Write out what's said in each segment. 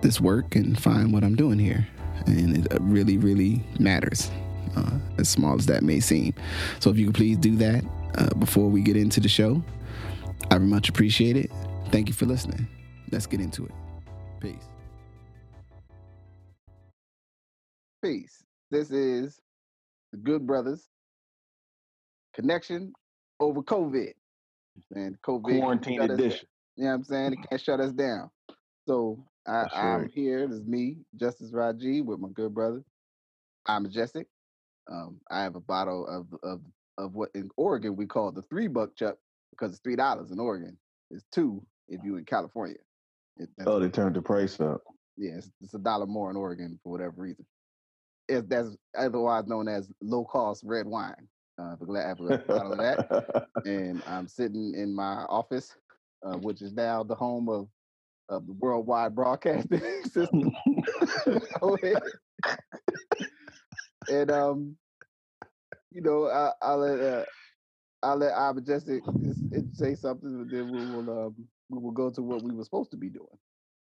this work and find what I'm doing here. And it really, really matters, uh, as small as that may seem. So if you could please do that uh, before we get into the show, I very much appreciate it. Thank you for listening. Let's get into it. Peace. Peace. This is the Good Brothers connection over COVID. And COVID quarantine edition. You know what I'm saying? It can't shut us down. So I, I'm right. here. This is me, Justice Rajee, with my good brother. I'm Majestic. Um, I have a bottle of of of what in Oregon we call the three buck chuck because it's three dollars in Oregon. It's two if you in California. It, Oh, they turned the price up. yeah, it's, it's a dollar more in Oregon for whatever reason. It's that's otherwise known as low cost red wine. Uh, I have a bottle of that, and I'm sitting in my office, uh, which is now the home of of the worldwide broadcasting system. And um, you know, I, I'll let uh, I'll let I majestic just- say something, and then we will um, we will go to what we were supposed to be doing.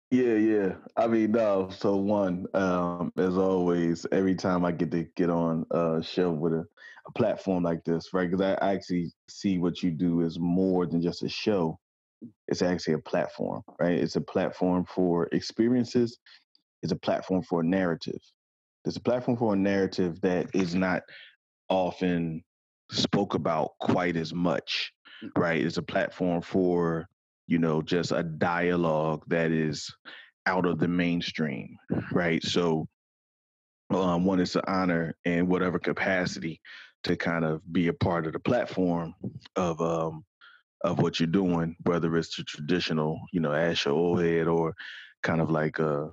Yeah, yeah. I mean, no. So one, um, as always, every time I get to get on a show with a, a platform like this, right? Because I actually see what you do is more than just a show. It's actually a platform, right? It's a platform for experiences. It's a platform for a narrative. It's a platform for a narrative that is not often spoke about quite as much, right? It's a platform for you know, just a dialogue that is out of the mainstream, right? So, um, one is an honor in whatever capacity to kind of be a part of the platform of um, of what you're doing, whether it's the traditional, you know, Ask your old head or kind of like uh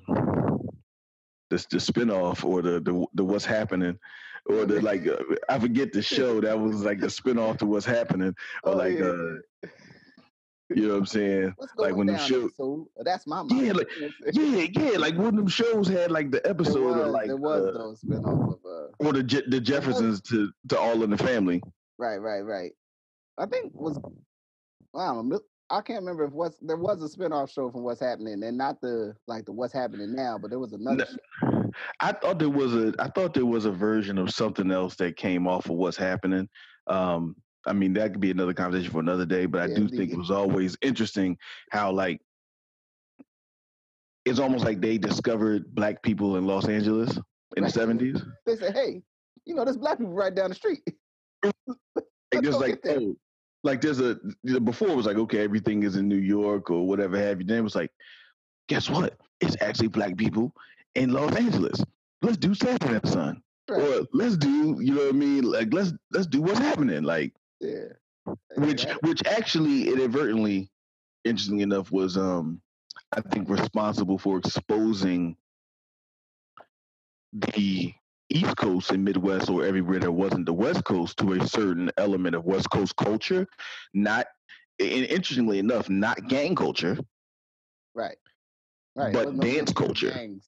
the the spinoff or the the, the what's happening or the like uh, I forget the show that was like the spinoff to what's happening or Oh, like yeah. uh you know what I'm saying? Like when them down? show- so that's my Yeah, like- Yeah, yeah, like of them shows had like the episode was, of like there was uh, no spinoff of uh or the Je- the Jeffersons to to All in the Family. right, right, right. I think was wow, I'm- I can't remember if what's there was a spinoff show from What's Happening, and not the like the What's Happening Now, but there was another. No. I thought there was a I thought there was a version of something else that came off of what's happening. Um, I mean that could be another conversation for another day, but I Yeah, do think it was always interesting how like it's almost like they discovered black people in Los Angeles in the seventies. They said, "Hey, you know, there's black people right down the street." Just like oh, like there's a before it was like okay everything is in New York or whatever have you. Then it was like, guess what? It's actually black people in Los Angeles. Let's do Sanford and Son, Right. or let's do you know what I mean? Like let's let's do what's happening. Like yeah. which which actually inadvertently, interesting enough, was um I think responsible for exposing the East Coast and Midwest or everywhere that wasn't the West Coast to a certain element of West Coast culture, not and interestingly enough, not gang culture. Right. Right. But no dance culture. in-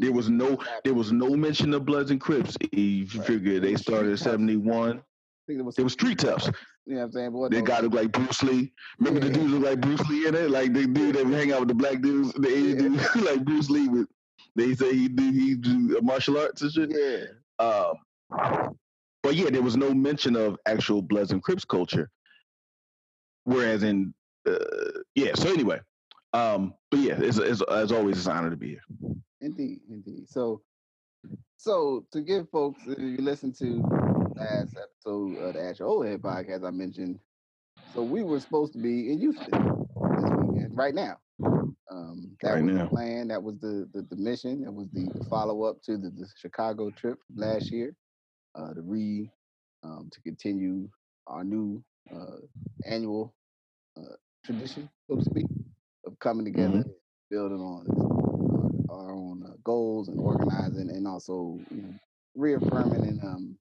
There was no there was no mention of Bloods and Crips. You Right. figure they started in seventy one. I think there was There was street toughs. You know what I'm saying? But They got look like Bruce Lee. Remember the dudes look like Bruce Lee in it? Like the dude that would hang out with the black dudes, the Asian Yeah. dude, like Bruce Lee. With they say he do he do martial arts and shit. Yeah. Um, but yeah, there was no mention of actual Bloods and Crips culture. Whereas in uh, yeah, so anyway, um, but yeah, it's, it's as always, it's an honor to be here. Indeed, indeed. So, so to give folks, if you listen to last episode of the Ask Your Old Head podcast, I mentioned. So we were supposed to be in Houston this weekend, right now. Um, that Right was now. the plan. That was the the, the mission. It was the, the follow up to the, the Chicago trip last year. Uh, to re um, to continue our new uh, annual uh, tradition, so to speak, of coming together, Mhm. building on our own uh, goals and organizing, and also you know reaffirming and um,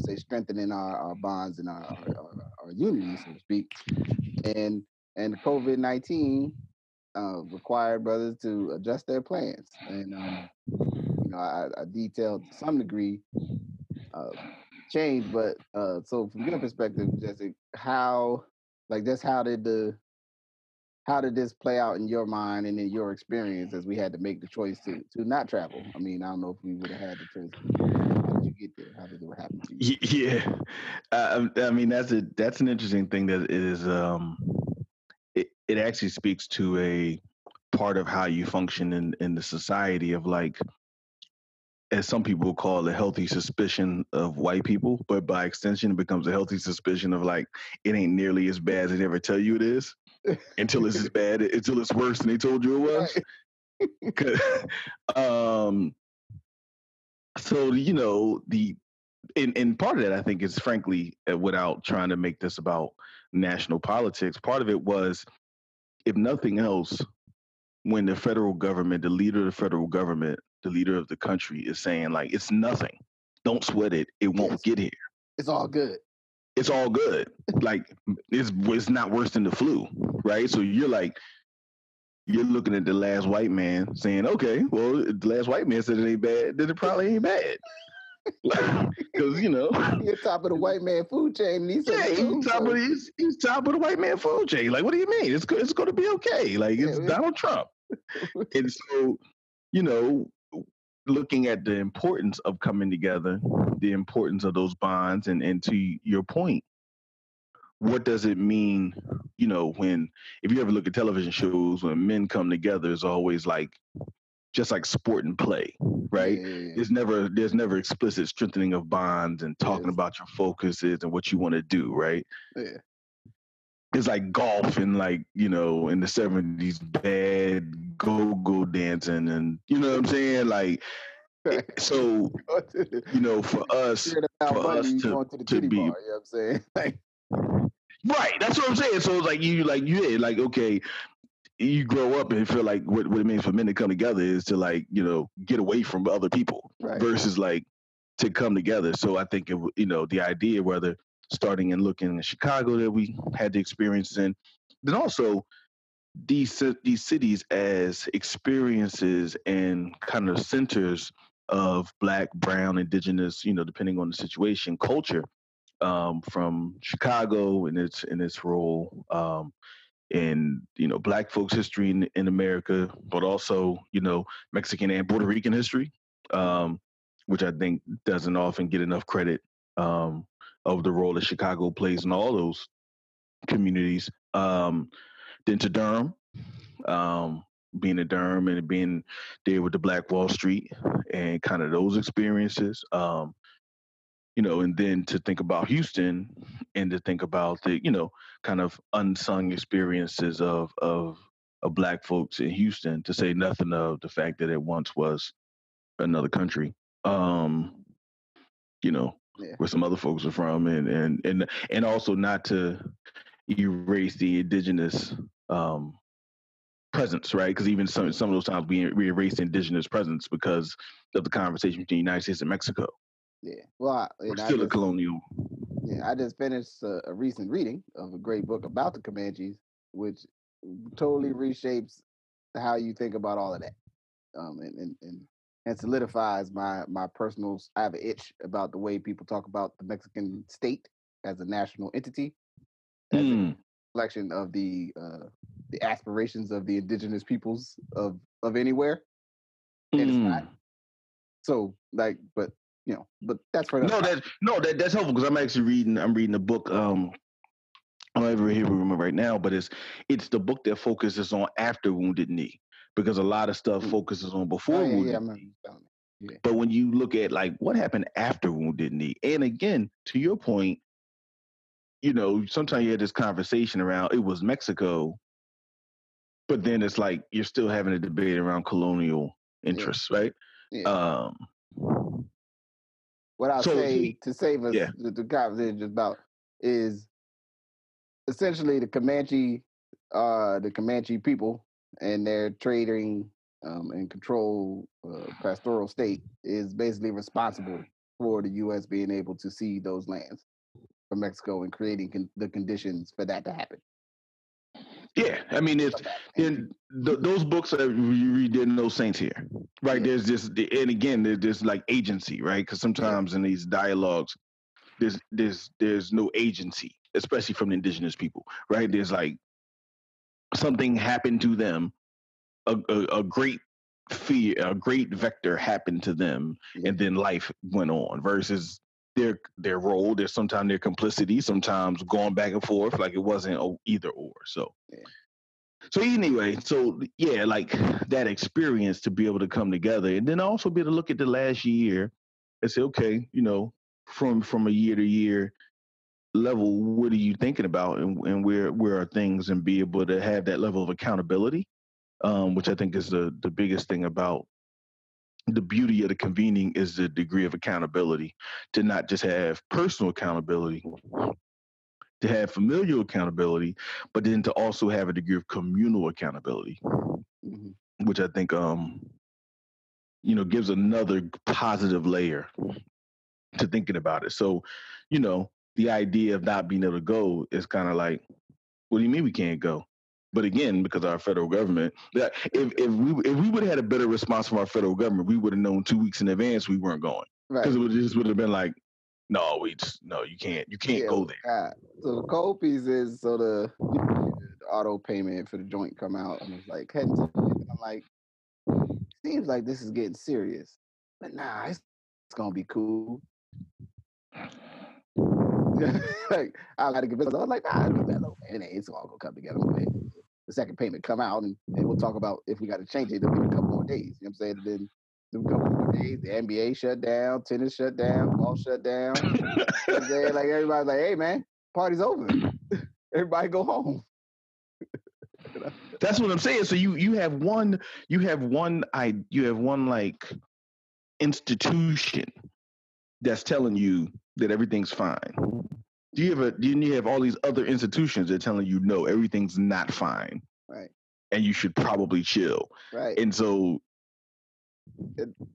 say strengthening our, our bonds and our, our, our, our unity, so to speak. And and COVID nineteen uh, required brothers to adjust their plans, and um, you know I, I detailed to some degree uh, change, but uh, so from your perspective, Jesse, how like just how did the how did this play out in your mind and in your experience as we had to make the choice to to not travel? I mean, I don't know if we would have had the choice. Get there? How did it happen? Yeah, uh, I mean that's a that's an interesting thing that is. Um, it actually speaks to a part of how you function in in the society of like as some people call it, a healthy suspicion of white people, but by extension, it becomes a healthy suspicion of like it ain't nearly as bad as they ever tell you it is until it's as bad, until it's worse than they told you it was. um, so you know the, and and part of that I think is frankly, uh, without trying to make this about national politics, part of it was, if nothing else, when the federal government, the leader of the federal government, the leader of the country is saying like it's nothing. Don't sweat it. It won't yes. get here. It's all good. It's all good. like it's it's not worse than the flu, right? So you're like you're looking at the last white man saying, okay, well, the last white man said it ain't bad, then it probably ain't bad. Because you know, he's top of the white man food chain. And he yeah, he's top of he's, he's top of the white man food chain. Like, what do you mean? It's it's going to be okay. Like, it's yeah, Donald Trump. and so, you know, looking at the importance of coming together, the importance of those bonds, and and to your point, what does it mean? You know, when if you ever look at television shows, when men come together, it's always like just like sport and play, right? Yeah, yeah, yeah. There's never there's never explicit strengthening of bonds and talking about your focuses and what you want to do, right? Yeah. It's like golf and like, you know, in the seventies bad go go dancing and you know what I'm saying? Like eh, so you know, for us for us to, to, to be bar, you know what I'm saying? right, that's what I'm saying. So it's like you like you like okay, you grow up and feel like what, what it means for men to come together is to like you know get away from other people right. versus like to come together so i think it you know the idea whether starting and looking in chicago that we had the experiences in then also these these cities as experiences and kind of centers of black brown indigenous you know depending on the situation culture um, from chicago in its in its role um, in you know black folks history in, in america but also you know mexican and puerto rican history um, which i think doesn't often get enough credit um, of the role that chicago plays in all those communities um, then to durham um, being a Durham and being there with the Black Wall Street and kind of those experiences. Um, you know, and then to think about Houston and to think about the, you know, kind of unsung experiences of of of black folks in Houston, to say nothing of the fact that it once was another country. Um, you know, yeah. where some other folks are from and and and and also not to erase the indigenous um presence, right? Because even some some of those times we we erase indigenous presence because of the conversation between the United States and Mexico. Yeah. Well, I, We're still just, a colonial. Yeah, I just finished a, a, recent reading of a great book about the Comanches, which totally reshapes how you think about all of that, um, and, and and and solidifies my my personal. I have an itch about the way people talk about the Mexican state as a national entity, as mm. a reflection of the uh, the aspirations of the indigenous peoples of of anywhere, and mm. it's not. Hmm. So, like, but you know, but that's right. no, that no, that that's helpful because I'm actually reading. I'm reading a book. Um, I don't ever hear remember right now, but it's it's the book that focuses on after wounded knee because a lot of stuff focuses on before oh, yeah, wounded yeah, knee. Yeah. But when you look at like what happened after wounded knee, and again, to your point, you know, sometimes you had this conversation around it was Mexico, but then it's like you're still having a debate around colonial interests, right? Um, what I'll so say to save us yeah. the, the conversation about is essentially the Comanche, uh, the Comanche people, and they're trading um, and control uh, pastoral state is basically responsible for the U.S. being able to see those lands from Mexico and creating con- the conditions for that to happen. Yeah, I mean, it's in th- those books that you read, there's no saints here, right? Yeah. There's this, and again, there's this like agency, right? Because sometimes in these dialogues, there's there's there's no agency, especially from the indigenous people, right? There's like something happened to them, a, a, a great fear, a great vector happened to them, yeah. and then life went on. Versus their their role, there's sometimes their complicity, sometimes going back and forth, like it wasn't either or. So. Yeah. So anyway, so yeah, like that experience to be able to come together, and then also be able to look at the last year and say, okay, you know, from from a year to year level, what are you thinking about, and, and where where are things, and be able to have that level of accountability, um, which I think is the the biggest thing about the beauty of the convening is the degree of accountability to not just have personal accountability to have familial accountability but then to also have a degree of communal accountability mm-hmm. which i think um you know gives another positive layer to thinking about it. So, you know, the idea of not being able to go is kind of like, what do you mean we can't go? But again, because our federal government, that if, if we if we would have had a better response from our federal government, we would have known two weeks in advance we weren't going. Because right. it would just would have been like, no, we just no, you can't, you can't yeah, go there. So the cold piece is so the, the, auto payment for the joint come out, and it's like heading to, I'm like, seems like this is getting serious, but nah, it's, it's gonna be cool. like I got to convince. I was like, nah, it'll be better. And it's all gonna come together. The second payment come out, and, and we'll talk about if we got to change it. It'll be a couple more days. You know what I'm saying? And then a couple more days, the NBA shut down, tennis shut down, ball shut down. Like everybody's like, hey man, party's over. Everybody go home. That's what I'm saying. So you you have one you have one I you have one like institution that's telling you that everything's fine. Do you have a do you have all these other institutions that are telling you no, everything's not fine. Right. And you should probably chill. Right. And so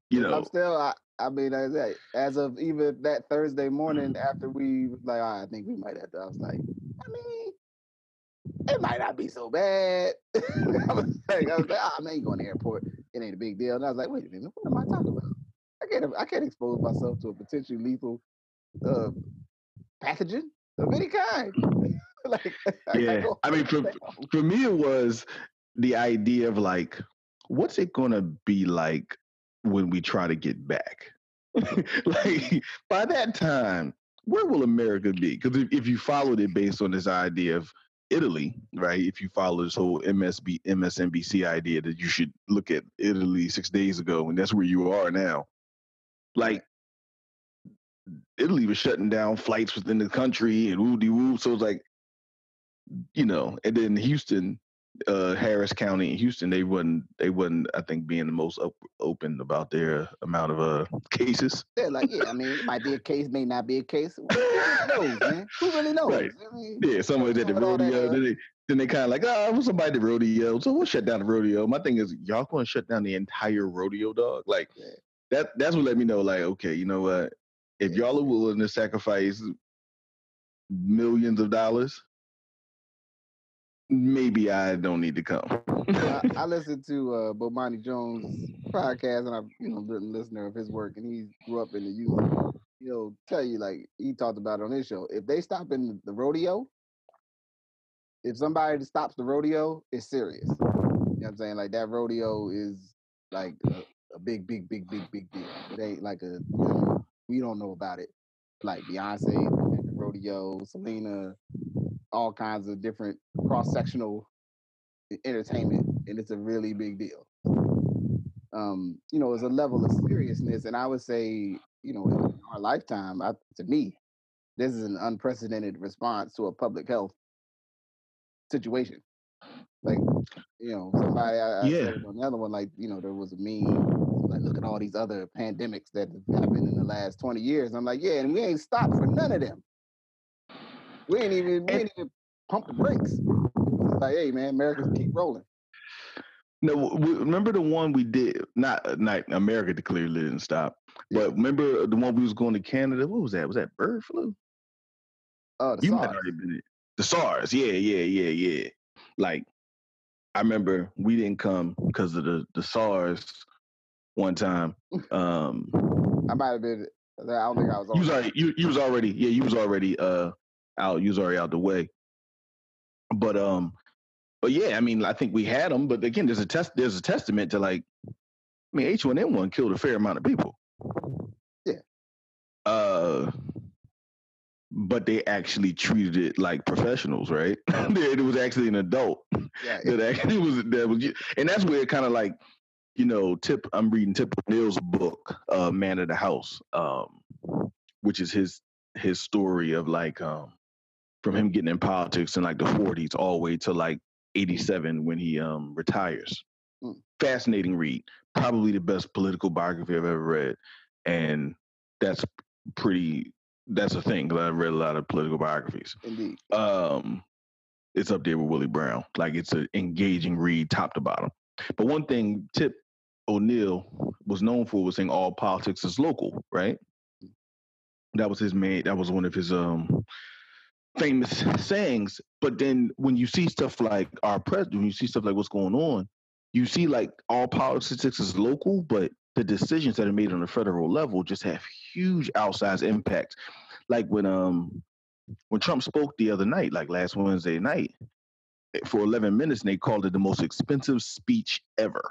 you know I'm still I, I mean as, as of even that Thursday morning after we like oh, I think we might have to I was like, I mean it might not be so bad. I was like, I was like, oh man, you going to the airport. It ain't a big deal. And I was like, wait a minute, what am I talking about? I can't I can't expose myself to a potentially lethal uh, pathogen of any kind. like, yeah, I, I mean, for for me, it was the idea of like, what's it gonna be like when we try to get back? like by that time, where will America be? Because if, if you followed it based on this idea of Italy, right? If you follow this whole MSB MSNBC idea that you should look at Italy six days ago, and that's where you are now. Like Italy was shutting down flights within the country and woo de woo. So it's like, you know, and then Houston, uh, Harris County in Houston, they wouldn't, they wouldn't, I think, being the most op- open about their amount of uh cases. Yeah, like yeah, I mean, it might be a case, may not be a case. Who knows, man? Who really knows? Right. I mean, yeah, somebody at the rodeo. Then they, then they kind of like, oh, somebody at the rodeo, so we'll shut down the rodeo. My thing is, y'all going to shut down the entire rodeo, dog? Like, yeah that that's what let me know, like, okay, you know what? If y'all are willing to sacrifice millions of dollars, maybe I don't need to come. I, I, listened to uh, Bomani Jones podcast, and I'm you know a listener of his work, and he grew up in the youth. He'll tell you like he talked about it on his show. If they stop in the rodeo, if somebody stops the rodeo, it's serious. You know what I'm saying? Like that rodeo is like a, a big, big, big, big, big deal. It ain't like a you know, we don't know about it. Like Beyonce, rodeo, Selena, all kinds of different cross sectional entertainment, and it's a really big deal. Um, you know, it's a level of seriousness, and I would say, you know, in our lifetime, I, to me, this is an unprecedented response to a public health situation. Like, you know, somebody I, I yeah. another one, like, you know, there was a meme like, look at all these other pandemics that have happened in the last 20 years. I'm like, yeah, and we ain't stopped for none of them. We ain't even we ain't even pump the brakes. Like, hey man, America keep rolling. No, remember the one we did? Not, uh, not America clearly didn't stop. But remember the one we was going to Canada? What was that? Was that bird flu? Oh, you SARS. might already been it. The SARS. Yeah, yeah, yeah, yeah. Like I remember we didn't come because of the the SARS one time. Um I might have been. I don't think I was. you was already you, you was already yeah, you was already uh out, you was already out the way. But um but yeah, I mean I think we had them, but again there's a test there's a testament to like I mean H1N1 killed a fair amount of people. Yeah. Uh but they actually treated it like professionals, right? it was actually an adult Yeah, that actually was that was, and that's where it kind of like, you know, Tip. I'm reading Tip O'Neill's book, uh, "Man of the House," um, which is his his story of like um, from him getting in politics in like the 40s all the way to like 87 when he um retires. Mm. Fascinating read, probably the best political biography I've ever read, and that's pretty. That's a thing because I've read a lot of political biographies indeed. um it's up there with Willie Brown. Like it's an engaging read top to bottom. But one thing Tip O'Neill was known for was saying all politics is local, right? That was his main that was one of his um famous sayings. But then when you see stuff like our president, when you see stuff like what's going on, you see like all politics is local, but the decisions that are made on the federal level just have huge outsized impacts. Like when um when Trump spoke the other night, like last Wednesday night, eh, for 11 minutes, and they called it the most expensive speech ever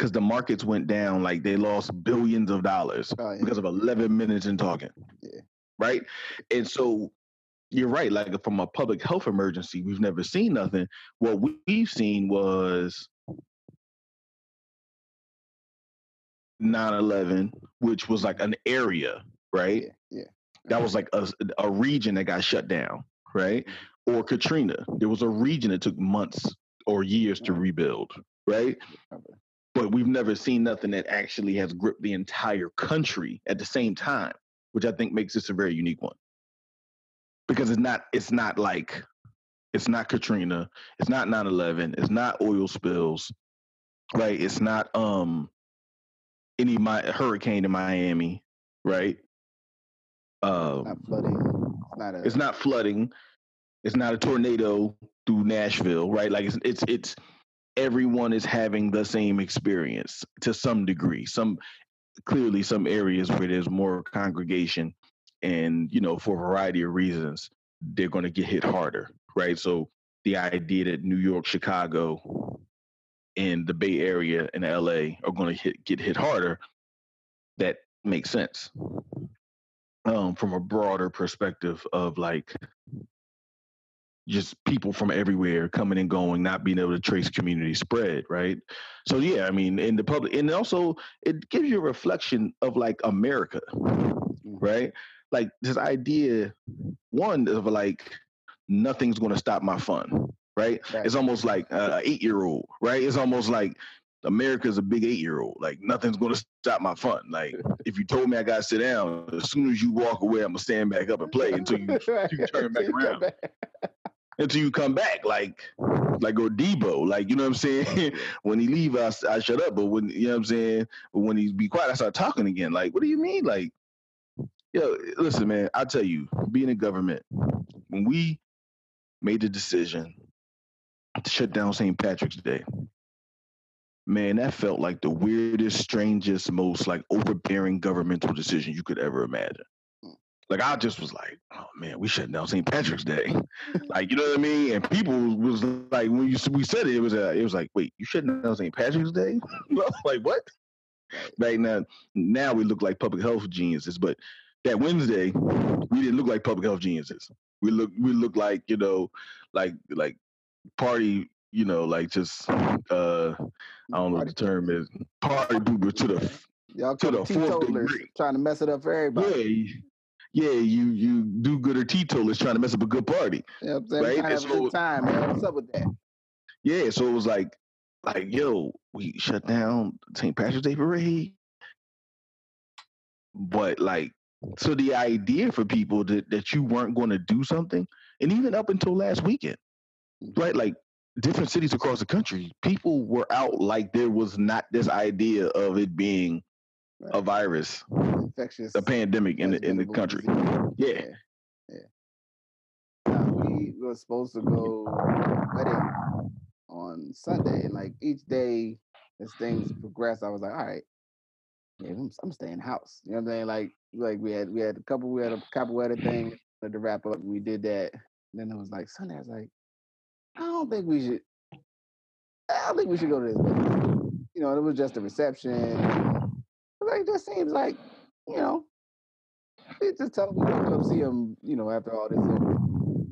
because the markets went down, like they lost billions of dollars Oh, yeah. because of 11 minutes in talking. Yeah. Right. And so you're right. Like from a public health emergency, we've never seen nothing. What we've seen was 9 11, which was like an area, right? Yeah, yeah. That uh-huh. was like a, a region that got shut down, right? Mm-hmm. Or Katrina. There was a region that took months or years to uh-huh. rebuild, right? But we've never seen nothing that actually has gripped the entire country at the same time, which I think makes this a very unique one. Because it's not it's not like it's not Katrina, it's not 9/11, it's not oil spills, right? It's not um any my hurricane in Miami, right? Um Not flooding. It's not a. it's not flooding. It's not a tornado through Nashville, right? Like it's it's it's everyone is having the same experience to some degree. Some clearly some areas where there's more congregation and you know for a variety of reasons they're going to get hit harder, right? So the idea that New York, Chicago, and the Bay Area and LA are going to hit, get hit harder, that makes sense um, from a broader perspective of like just people from everywhere coming and going, not being able to trace community spread, right? So yeah, I mean, in the public, and also it gives you a reflection of like America, right? Like this idea, one of like nothing's going to stop my fun, right? Right. It's almost like an eight year old, right? It's almost like America's a big eight year old. Like nothing's going to stop my fun. Like if you told me I got to sit down, as soon as you walk away, I'm gonna stand back up and play until you you turn back around. Until you come back, like like Debo, like you know what I'm saying. when he leave, I, I shut up, but when you know what I'm saying, but when he be quiet, I start talking again. Like, what do you mean? Like, yo, listen, man, I tell you, being in government, when we made the decision to shut down St. Patrick's Day, man, that felt like the weirdest, strangest, most like overbearing governmental decision you could ever imagine. Like I just was like, oh man, we shutting down St. Patrick's Day. like you know what I mean? And people was like, when you we said it, it was uh, it was like, wait, you shutting down St. Patrick's Day? like what? Right now, now we look like public health geniuses, but that Wednesday we didn't look like public health geniuses. We look we look like you know like like party you know like just uh I don't know what the term is party pooper to the Y'all to the fourth degree. trying to mess it up for everybody. Yeah, yeah, you you do gooder teetotalers trying to mess up a good party. You know what I'm saying? Right, Trying to have a so- good time, man. What's up with that? Yeah, so it was like like yo, we shut down St. Patrick's Day parade, but like so the idea for people that that you weren't going to do something, and even up until last weekend, mm-hmm. right? Like different cities across the country, people were out like there was not this idea of it being right. a virus, infectious, a pandemic in the in the country. Yeah. yeah, yeah. we were supposed to go wedding on Sunday, and like each day as things progressed, I was like, all right, yeah, I'm, I'm staying house. You know what I'm saying? Like, like we had we had a couple, we had a couple wedding thing to wrap up. We did that. And then it was like Sunday. I was like, I don't think we should. I don't think we should go to this. Wedding. You know, it was just a reception. Like, just seems like, you know, they just tell them we to come see them. You know, after all this,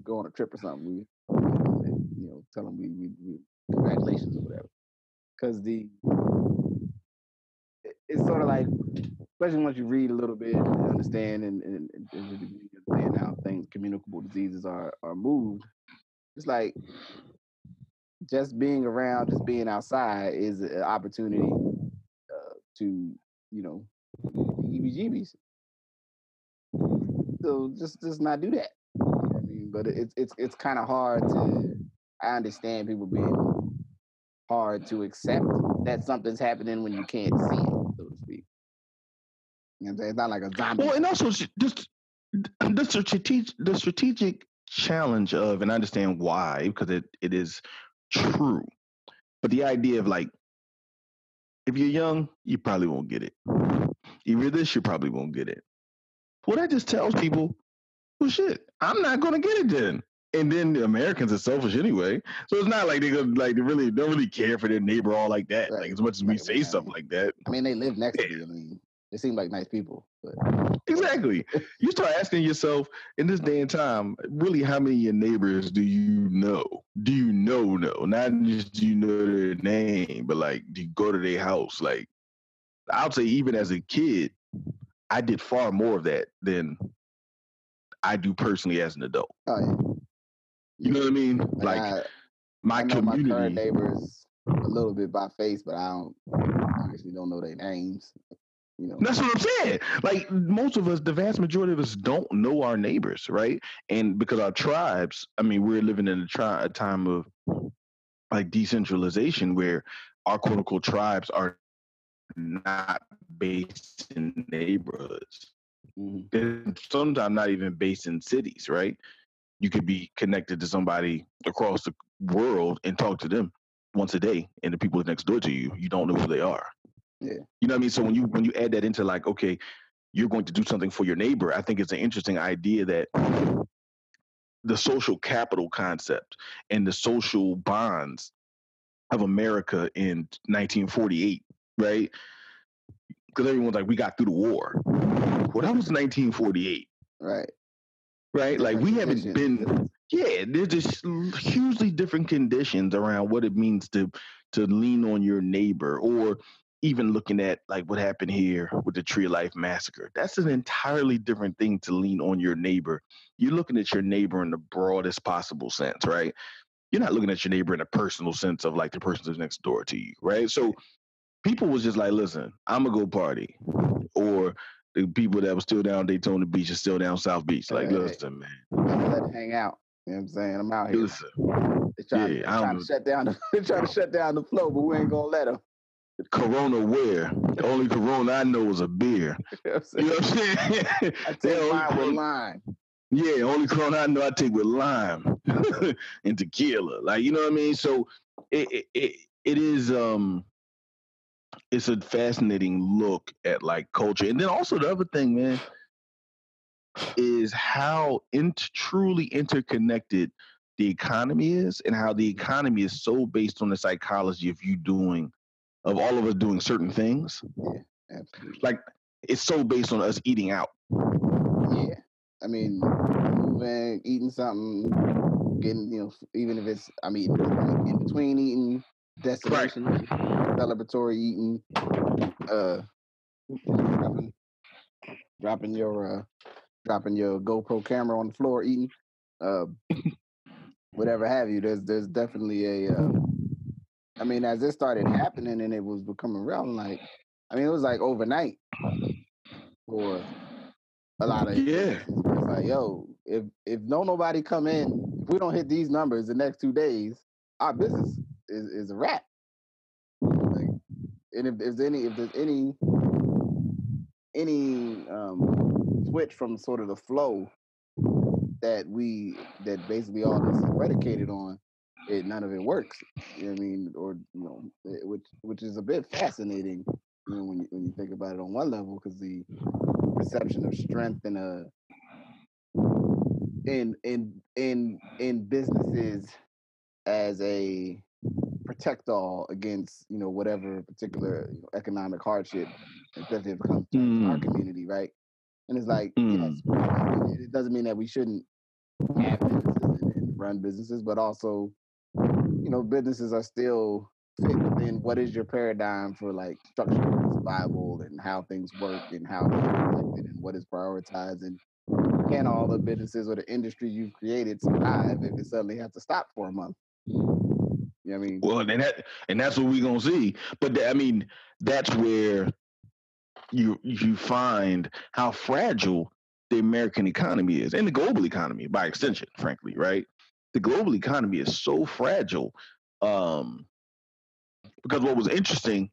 go on a trip or something. We, you know, tell them we, we, we congratulations or whatever. Because the it's sort of like, especially once you read a little bit and understand and, and, and understand how things, communicable diseases are are moved. It's like just being around, just being outside is an opportunity uh, to, you know, EBGBs. So just just not do that. I mean, but it's it's it's kind of hard to. I understand people being hard to accept that something's happening when you can't see it, so to speak. You know, it's not like a zombie. Well, and also just the strategic the strategic challenge of, and I understand why because it it is true, but the idea of like, if you're young, you probably won't get it. If you're this, you probably won't get it. Well, that just tells people, well, shit, I'm not gonna get it then and then the Americans are selfish anyway. So it's not like they go like they really don't really care for their neighbor all like that. Right. Like as much as we right. say stuff like that. I mean, they live next to you. I mean, they seem like nice people. But exactly, you start asking yourself in this day and time, really, how many of your neighbors do you know? Do you know? No, not just do you know their name, but like, do you go to their house? Like, I'll say, even as a kid, I did far more of that than I do personally as an adult. Oh yeah. You know what I mean? Like I, my I community. My current neighbors a little bit by face, but I don't obviously don't know their names. You know. That's what I'm saying. Like most of us, the vast majority of us don't know our neighbors, right? And because our tribes, I mean, we're living in a, tri- a time of like decentralization where our quote unquote tribes are not based in neighborhoods. Mm-hmm. Sometimes not even based in cities, right? you could be connected to somebody across the world and talk to them once a day and the people next door to you you don't know who they are yeah. You know what i mean? So when you when you add that into like okay you're going to do something for your neighbor i think it's an interesting idea that the social capital concept and the social bonds of america in 1948 right? Because everyone's like we got through the war. Well that was 1948 right. Right? Like we haven't been. Yeah, there's just hugely different conditions around what it means to to lean on your neighbor, or even looking at like what happened here with the Tree of Life massacre. That's an entirely different thing to lean on your neighbor. You're looking at your neighbor in the broadest possible sense, right? You're not looking at your neighbor in a personal sense of like the person that's next door to you, right? So people was just like, listen, I'm gonna go party, or the people that were still down Daytona Beach are still down South Beach. Like, hey, listen, man. Let hang out. You know what I'm saying? I'm out here. Listen. They trying, yeah, trying to shut down the they trying to shut down the flow, but we ain't gonna let them. Corona where? The only Corona I know is a beer. you know what I'm saying? I take mine with lime. Yeah, only Corona I know I take with lime and tequila. Like you know what I mean? So it it, it, it is um it's a fascinating look at like culture. And then also the other thing, man, is how int- truly interconnected the economy is and how the economy is so based on the psychology of you doing of all of us doing certain things. Yeah, absolutely. Like it's so based on us eating out. Yeah. I mean, moving, eating something, getting, you know, even if it's, I mean, in between eating, destination right. celebratory eating, uh, dropping, dropping your uh, dropping your GoPro camera on the floor, eating, uh, whatever have you. There's there's definitely a. Uh, I mean, as this started happening and it was becoming real, like, I mean, it was like overnight for a lot of yeah. It's like, yo, if if no nobody come in, if we don't hit these numbers the next two days, our business is, is a wrap. Like, and if there's any, if there's any, any um, switch from sort of the flow that we that basically all this is predicated on, it none of it works. You know what I mean? Or you know, it, which which is a bit fascinating. You know, when you when you think about it on one level, because the perception of strength in a in in in in businesses as a protect all against you know whatever particular you know, economic hardship if it comes to mm. our community right and it's like mm. yes it doesn't mean that we shouldn't have businesses and, and run businesses but also you know businesses are still fit within what is your paradigm for like structural survival and how things work and how and what is prioritized and can all the businesses or the industry you've created survive if it suddenly has to stop for a month? You know I mean? Well, and that and that's what we're gonna see. But I mean, that's where you you find how fragile the American economy is, and the global economy by extension, frankly, right? The global economy is so fragile. Um, because what was interesting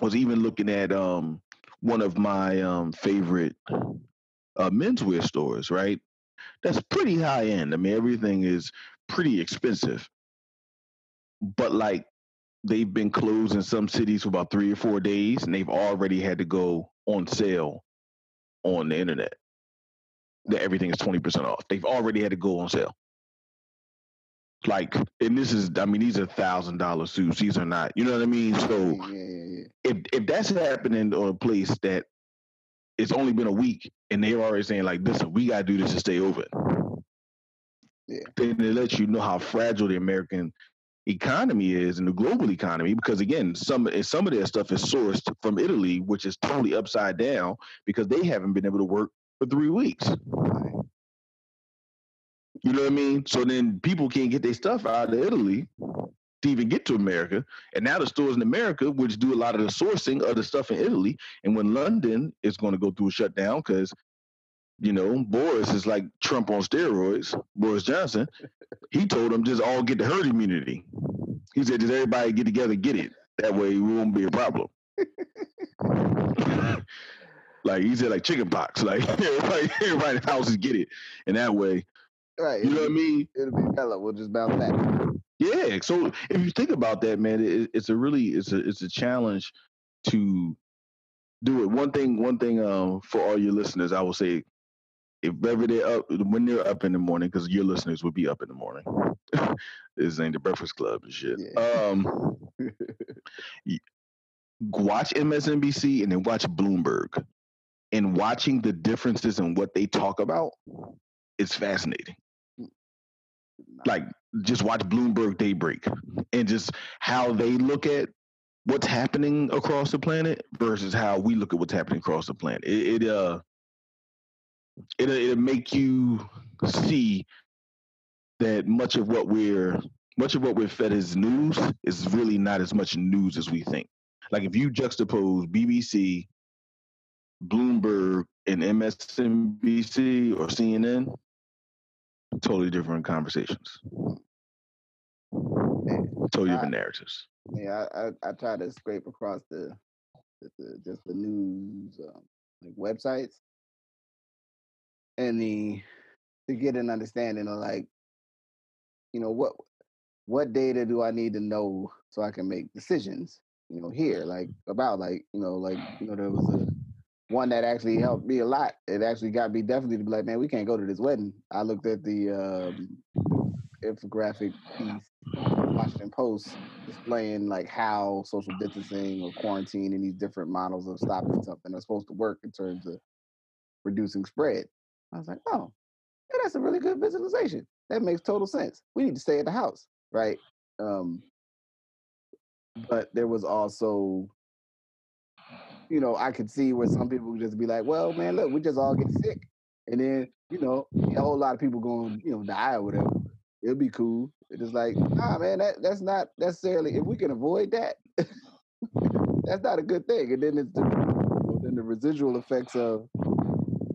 was even looking at um, one of my um, favorite uh, menswear stores, right? That's pretty high end. I mean, everything is pretty expensive. But like they've been closed in some cities for about three or four days, and they've already had to go on sale on the internet. That everything is twenty percent off. They've already had to go on sale. Like, and this is, I mean, these are thousand dollar suits. These are not, you know what I mean? So, yeah, yeah, yeah. if if that's happening on a place that it's only been a week and they're already saying like, listen, we gotta do this to stay open. Yeah. Then it lets you know how fragile the American economy is and the global economy because again some some of their stuff is sourced from Italy which is totally upside down because they haven't been able to work for 3 weeks. You know what I mean? So then people can't get their stuff out of Italy to even get to America. And now the stores in America, which do a lot of the sourcing of the stuff in Italy, and when London is going to go through a shutdown because you know, Boris is like Trump on steroids, Boris Johnson. He told them just all get the herd immunity. He said, just everybody get together, get it. That way it won't be a problem. like he said, like chicken pox. Like everybody, everybody in the houses get it. And that way, right. You know what I mean? It'll be mellow. We'll just bounce back. Yeah. So if you think about that, man, it, it's a really it's a it's a challenge to do it. One thing, one thing, um, for all your listeners, I will say, if ever they're up when they're up in the morning, because your listeners will be up in the morning. this ain't the Breakfast Club and shit. Yeah. Um, watch MSNBC and then watch Bloomberg, and watching the differences in what they talk about, it's fascinating. Like just watch Bloomberg Daybreak and just how they look at what's happening across the planet versus how we look at what's happening across the planet. It, it uh it it'll make you see that much of what we're much of what we're fed as news is really not as much news as we think. Like if you juxtapose BBC, Bloomberg, and MSNBC or CNN, totally different conversations. totally different narratives. Yeah, I, I, I try to scrape across the, the, the just the news um, like websites and the to get an understanding of like you know what what data do I need to know so I can make decisions you know here like about like you know like you know there was a one that actually helped me a lot. It actually got me definitely to be like, man, we can't go to this wedding. I looked at the um, infographic piece, Washington Post, displaying like how social distancing or quarantine and these different models of stopping something are supposed to work in terms of reducing spread. I was like, oh, yeah, that's a really good visualization. That makes total sense. We need to stay at the house, right? Um, but there was also you know, I could see where some people would just be like, well, man, look, we just all get sick. And then, you know, a whole lot of people going, you know, die or whatever. It'll be cool. It's just like, nah, man, that, that's not necessarily, if we can avoid that, that's not a good thing. And then it's the, then the residual effects of,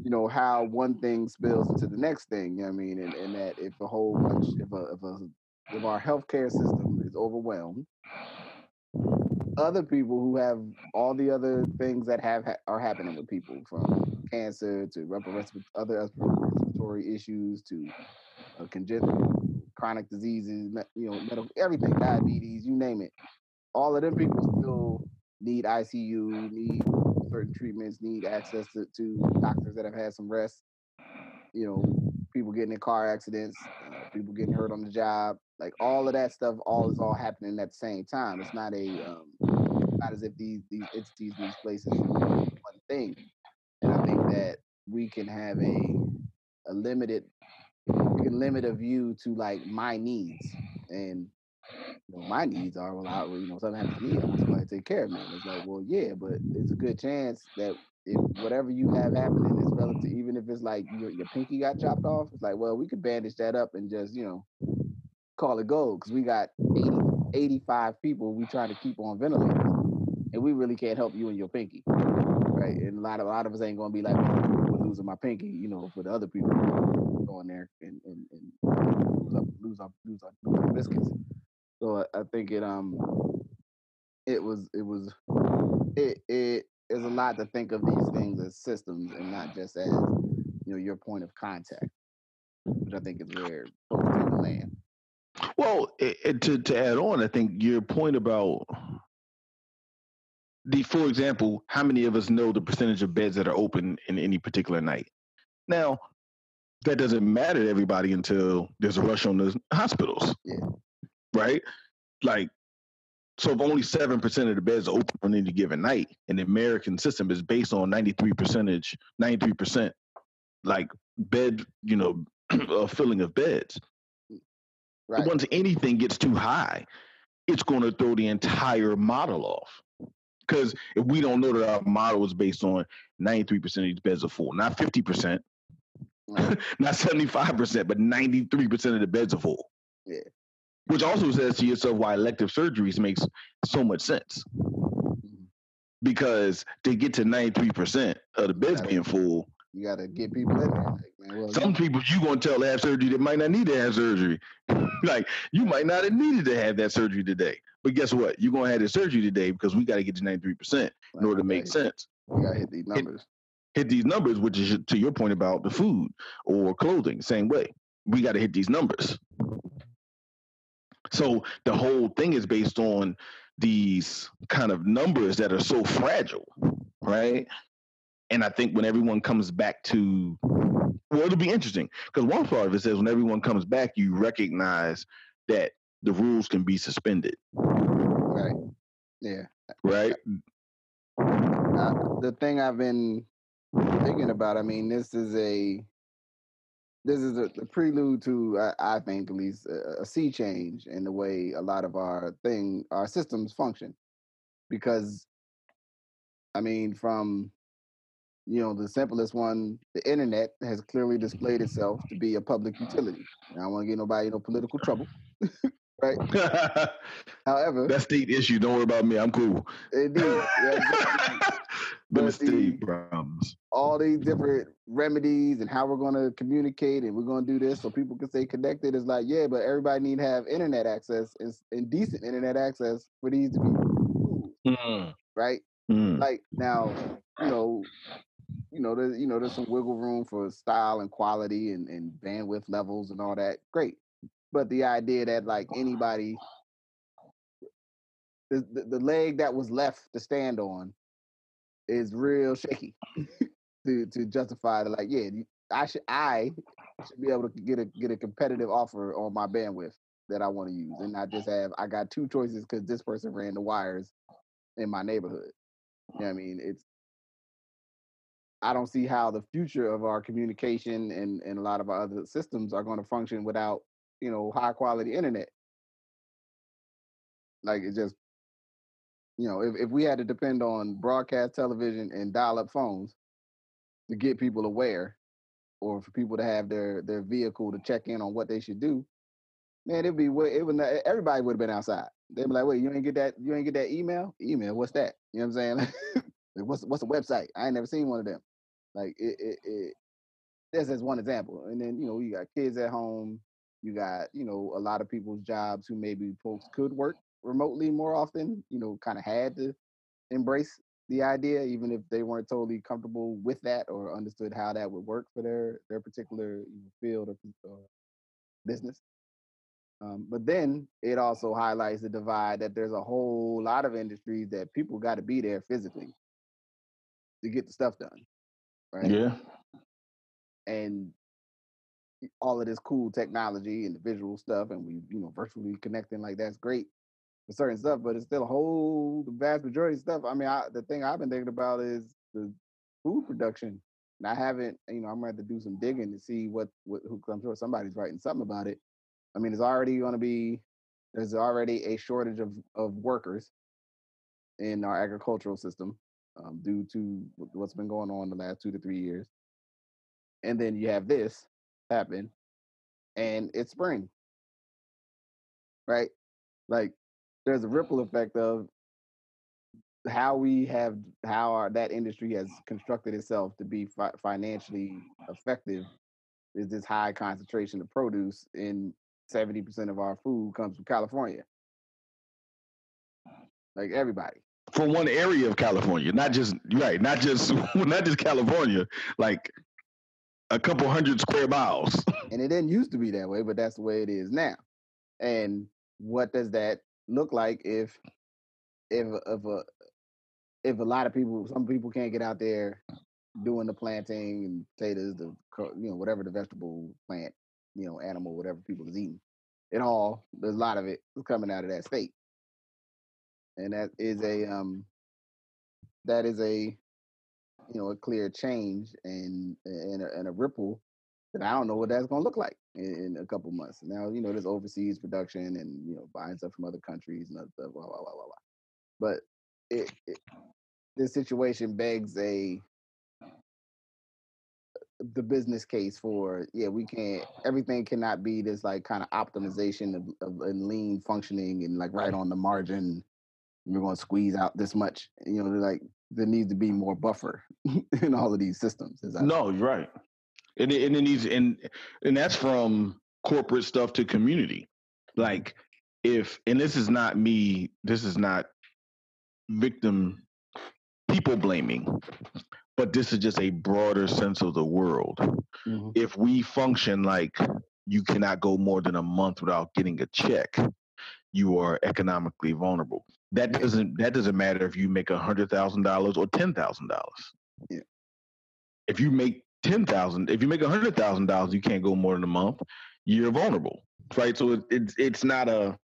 you know, how one thing spills into the next thing. You know I mean? And, and that if a whole bunch, if a, if a if our healthcare system is overwhelmed, other people who have all the other things that have ha- are happening with people, from cancer to upper resp- other respiratory issues to uh, congenital chronic diseases, you know, medical, everything, diabetes, you name it. All of them people still need ICU, need certain treatments, need access to, to doctors that have had some rest. You know, people getting in car accidents, uh, people getting hurt on the job, like all of that stuff. All is all happening at the same time. It's not a um, not as if these these entities, these places, one thing. And I think that we can have a a limited we can limit a view to like my needs and you know, my needs are well, I, you know, something happens to me, I want somebody to take care of me. It's like, well, yeah, but it's a good chance that if whatever you have happening is relative, even if it's like your, your pinky got chopped off, it's like, well, we could bandage that up and just, you know, call it gold because we got 80, 85 people we trying to keep on ventilators, and we really can't help you and your pinky, right? And a lot of a lot of us ain't gonna be like losing my pinky, you know, for the other people going there and and, and lose up lose up lose up, lose up biscuits. So I, I think it um it was it was it it is a lot to think of these things as systems and not just as you know your point of contact, which I think is where folks tend to land. Well, it, it, to to add on, I think your point about the, for example, how many of us know the percentage of beds that are open in any particular night? Now, that doesn't matter to everybody until there's a rush on the hospitals. Yeah. Right? Like, so if only seven percent of the beds are open on any given night, and the American system is based on ninety three percentage, ninety three percent, like bed, you know, uh, filling of beds. Right. Once anything gets too high, it's going to throw the entire model off. Because if we don't know that our model is based on 93% of these beds are full, not 50%, Right. not 75%, but 93% of the beds are full. Yeah. Which also says to yourself why elective surgeries makes so much sense. Mhm. Because to get to 93% of the beds being full, You got to get people in there. Like, man, well, some people you gonna tell to have surgery that might not need to have surgery. like you might not have needed to have that surgery today. But guess what? You're gonna have the surgery today because we gotta get to 93% in order to make sense. You got to hit these numbers. hit these numbers, which is to your point about the food or clothing, same way. We got to hit these numbers. So the whole thing is based on these kind of numbers that are so fragile, right? And I think when everyone comes back to, well, it'll be interesting because one part of it says when everyone comes back, you recognize that the rules can be suspended, Right. Yeah. right? The thing I've been thinking about, I mean, this is a this is a, a prelude to, I, I think, at least a, a sea change in the way a lot of our thing, our systems function, because, I mean, from you know the simplest one, the internet has clearly displayed itself to be a public utility. And I don't want to get nobody no political trouble, right? However, That's state issue. Don't worry about me. I'm cool. indeed, yeah, exactly. But state the- problems. all these different remedies and how we're going to communicate and we're going to do this so people can stay connected is like yeah but everybody need to have internet access and, and decent internet access for these to be Mm, right mm. like now you know you know there's you know there's some wiggle room for style and quality and, and bandwidth levels and all that great but the idea that like anybody the, the, the leg that was left to stand on is real shaky to to justify the like yeah I should I should be able to get a get a competitive offer on my bandwidth that I want to use and not just have I got two choices because this person ran the wires in my neighborhood. You know what I mean? It's I don't see how the future of our communication and, and a lot of our other systems are going to function without, you know, high quality internet. Like it just you know, if, if we had to depend on broadcast television and dial up phones to get people aware or for people to have their their vehicle to check in on what they should do, man, it'd be way it would everybody would have been outside. They'd be like, wait, you ain't get that you ain't get that email? Email, what's that? You know what I'm saying? What's what's a website? I ain't never seen one of them. Like it it, it that's just one example. And then, you know, you got kids at home, You got, you know, a lot of people's jobs who maybe folks could work remotely more often, you know, kind of had to embrace the idea, even if they weren't totally comfortable with that or understood how that would work for their their particular field or, or business. Um, but then it also highlights the divide that there's a whole lot of industries that people got to be there physically to get the stuff done, right? Yeah. And all of this cool technology and the visual stuff, and we, you know, virtually connecting like that's great for certain stuff, but it's still a whole the vast majority of stuff. I mean, I, the thing I've been thinking about is the food production. And I haven't, you know, I'm gonna have to do some digging to see what, what who I'm sure somebody's writing something about it. I mean, it's already gonna be there's already a shortage of, of workers in our agricultural system um, due to what's been going on the last two to three years. And then you have this happen, and it's spring, right? Like there's a mm-hmm. ripple effect of how we have how our, that industry has constructed itself to be fi- financially effective is this high concentration of produce in 70% of our food comes from California. Like everybody. From one area of California, not just right, not just not just California, like a couple hundred square miles. and it didn't used to be that way, but that's the way it is now. And what does that look like if if if a if a lot of people, some people can't get out there doing the planting and potatoes, the you know whatever the vegetable plant, you know animal, whatever people is eating, it all there's a lot of it coming out of that state, and that is a um that is a you know a clear change and and a, and a ripple that I don't know what that's going to look like in, in, a couple months. Now, you know, there's overseas production and you know buying stuff from other countries and other stuff, blah blah blah blah blah. But it, it this situation begs a the business case for yeah we can't everything cannot be this like kind of optimization of, of and lean functioning and like right on the margin we're going to squeeze out this much you know like there needs to be more buffer in all of these systems no you're right and it, and it needs and and that's from corporate stuff to community. Like if and this is not me, this is not victim people blaming, but this is just a broader sense of the world. Mm-hmm. If we function like you cannot go more than a month without getting a check, you are economically vulnerable. That doesn't that doesn't matter if you make a hundred thousand dollars or ten thousand dollars. Yeah. If you make ten thousand. If you make a hundred thousand dollars, you can't go more than a month. You're vulnerable, right? So it, it's it's not a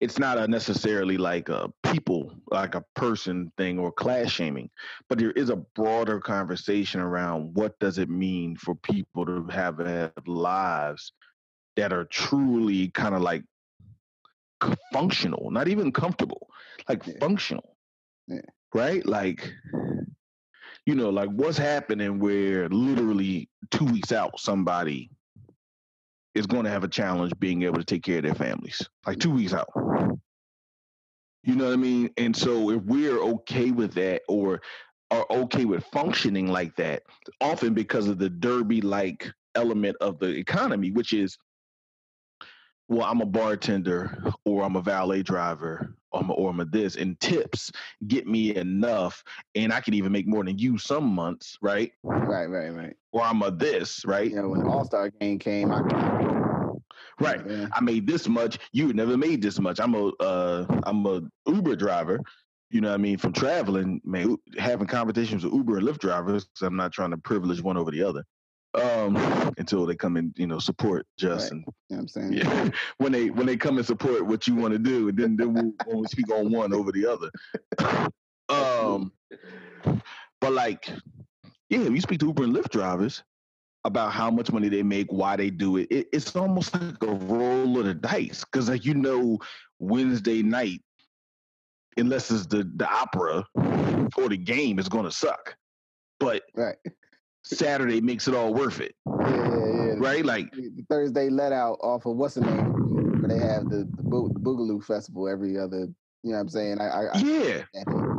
it's not a necessarily like a people like a person thing or class shaming but there is a broader conversation around what does it mean for people to have, have lives that are truly kind of like functional not even comfortable like yeah. functional yeah. right like you know, like what's happening where literally two weeks out, somebody is going to have a challenge being able to take care of their families, like two weeks out. You know what I mean? And so if we're okay with that or are okay with functioning like that, often because of the derby like element of the economy, which is well, I'm a bartender or I'm a valet driver or I'm a, or I'm a this, and tips get me enough, and I can even make more than you some months, right? Right, right, right. Or I'm a this, right? Yeah, when the All Star game came, I right, yeah. I made this much. You never made this much. I'm a uh, I'm a Uber driver. You know what I mean? From traveling, man, having conversations with Uber and Lyft drivers. I'm not trying to privilege one over the other um, until they come and you know support Justin. Right. You know I'm saying yeah. when they when they come and support what you want to do, and then then we'll, we'll speak on one over the other. um, but like, yeah, you speak to Uber and Lyft drivers about how much money they make, why they do it. it it's almost like a roll of the dice because like you know Wednesday night, unless it's the the opera or the game, is going to suck. But right. Saturday makes it all worth it. Yeah, yeah, yeah. Right? Like the Thursday let out off of what's the name? Where they have the, the, Bo- the Boogaloo Festival every other, you know what I'm saying? I, I, I yeah. you know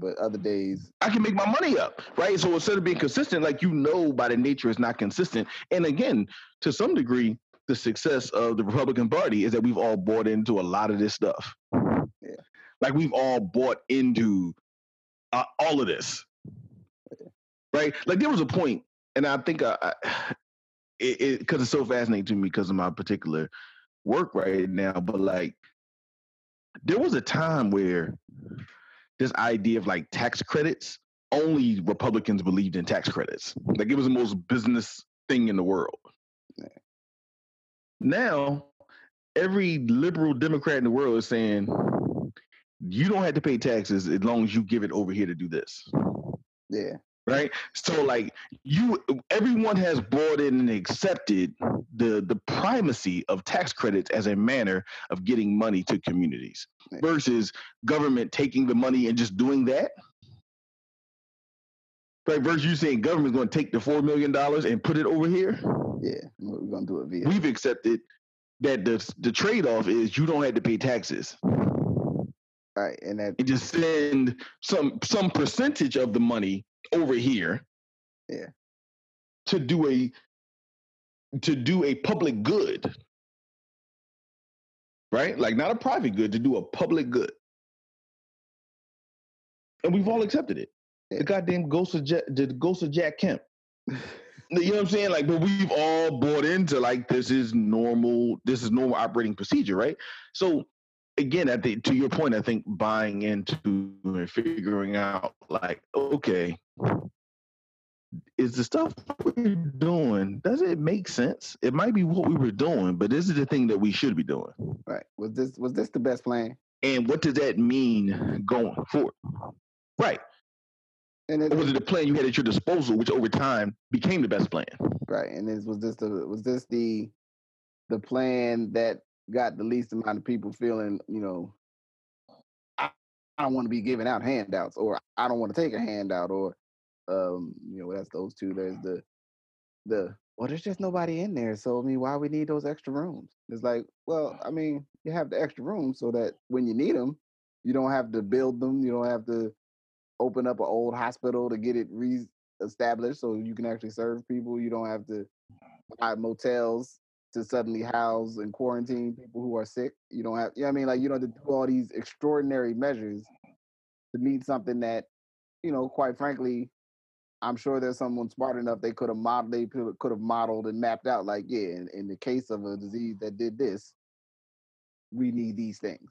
but other days I can make my money up, right? So instead of being consistent, like you know by the nature it's not consistent. And again, to some degree, the success of the Republican Party is that we've all bought into a lot of this stuff. Yeah. Like we've all bought into uh, all of this, right? Like there was a point, and I think I, I it because it, it's so fascinating to me because of my particular work right now. But like, there was a time where this idea of like tax credits only Republicans believed in tax credits. Like it was the most business thing in the world. Now, every liberal Democrat in the world is saying you don't have to pay taxes as long as you give it over here to do this. Yeah. Right. So like you everyone has brought in and accepted the the primacy of tax credits as a manner of getting money to communities versus government taking the money and just doing that. Right, versus you saying government's going to take the four million dollars and put it over here. Yeah, we're going to do it via. We've accepted that the the trade off is you don't have to pay taxes. Right, and that and just send some some percentage of the money over here. Yeah. To do a to do a public good. Right? Like not a private good, to do a public good. And we've all accepted it. Yeah. The goddamn ghost of Jack, the ghost of Jack Kemp. you know what I'm saying? Like, but we've all bought into like this is normal, this is normal operating procedure, right? So again, I think to your point, I think buying into and figuring out like, okay, is the stuff we're doing, does it make sense? It might be what we were doing, but this is the thing that we should be doing. Right. Was this was this the best plan? And what does that mean going forward? Right. And was it the plan you had at your disposal, which over time became the best plan? Right. And this was this the was this the the plan that got the least amount of people feeling, you know, I, I don't want to be giving out handouts or I don't want to take a handout or um, you know, that's those two. There's the the well, there's just nobody in there. So I mean, why we need those extra rooms? It's like, well, I mean, you have the extra rooms so that when you need them, you don't have to build them. You don't have to open up an old hospital to get it re-established so you can actually serve people. You don't have to buy motels to suddenly house and quarantine people who are sick. You don't have, you know I mean? Like, you don't have to do all these extraordinary measures to meet something that, you know, quite frankly, I'm sure there's someone smart enough they could have modeled, they could have modeled and mapped out, like, yeah, in, in the case of a disease that did this, we need these things.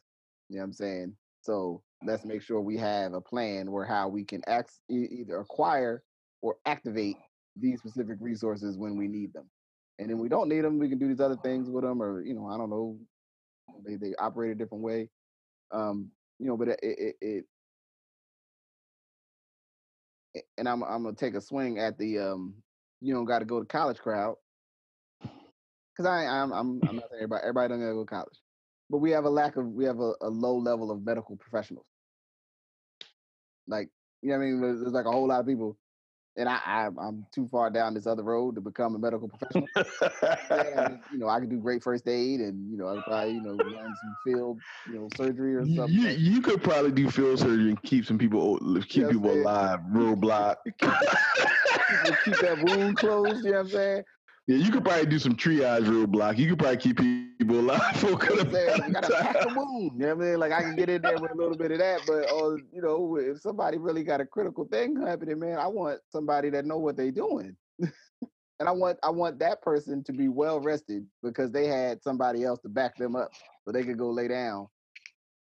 You know what I'm saying? So let's make sure we have a plan where how we can ex- either acquire or activate these specific resources when we need them. And then we don't need them, we can do these other things with them, or you know, I don't know, they they operate a different way. Um, you know, but it it, it and I'm I'm gonna take a swing at the um you don't got to go to college crowd because I I'm I'm I'm not saying everybody everybody don't gotta go to college, but we have a lack of we have a, a low level of medical professionals. Like you know what I mean? There's like a whole lot of people and I, I am too far down this other road to become a medical professional. and, you know, I could do great first aid, and you know, I could probably you know learn some field you know surgery or something. You, you could probably do field surgery and keep some people keep people alive, real block. keep that wound closed. You know what I'm saying? Yeah, you could probably do some triage real block. You could probably keep people alive for a couple of You gotta pack the wound. You know what I mean? Like I can get in there with a little bit of that, but or uh, you know, if somebody really got a critical thing happening, man, I want somebody that know what they're doing. and I want I want that person to be well rested because they had somebody else to back them up so they could go lay down.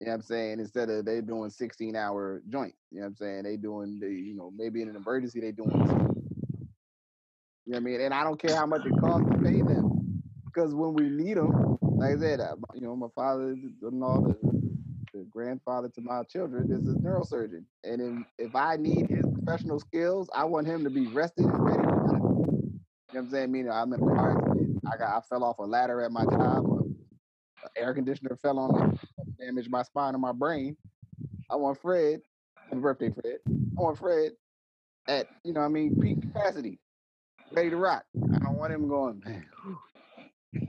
You know what I'm saying? Instead of they doing 16 hour joints. You know what I'm saying? They doing the, you know, maybe in an emergency they doing you know what I mean? And I don't care how much it costs to pay them, because when we need them, like I said, uh, you know, my father and all the, the grandfather to my children is a neurosurgeon, and in, if I need his professional skills, I want him to be rested and ready. You know what I'm saying? Meaning, I'm in a car accident. I got I fell off a ladder at my job. An air conditioner fell on me, damaged my spine and my brain. I want Fred. Birthday, Fred. I want Fred at you know I mean peak capacity ready to rock. I don't want him going, man,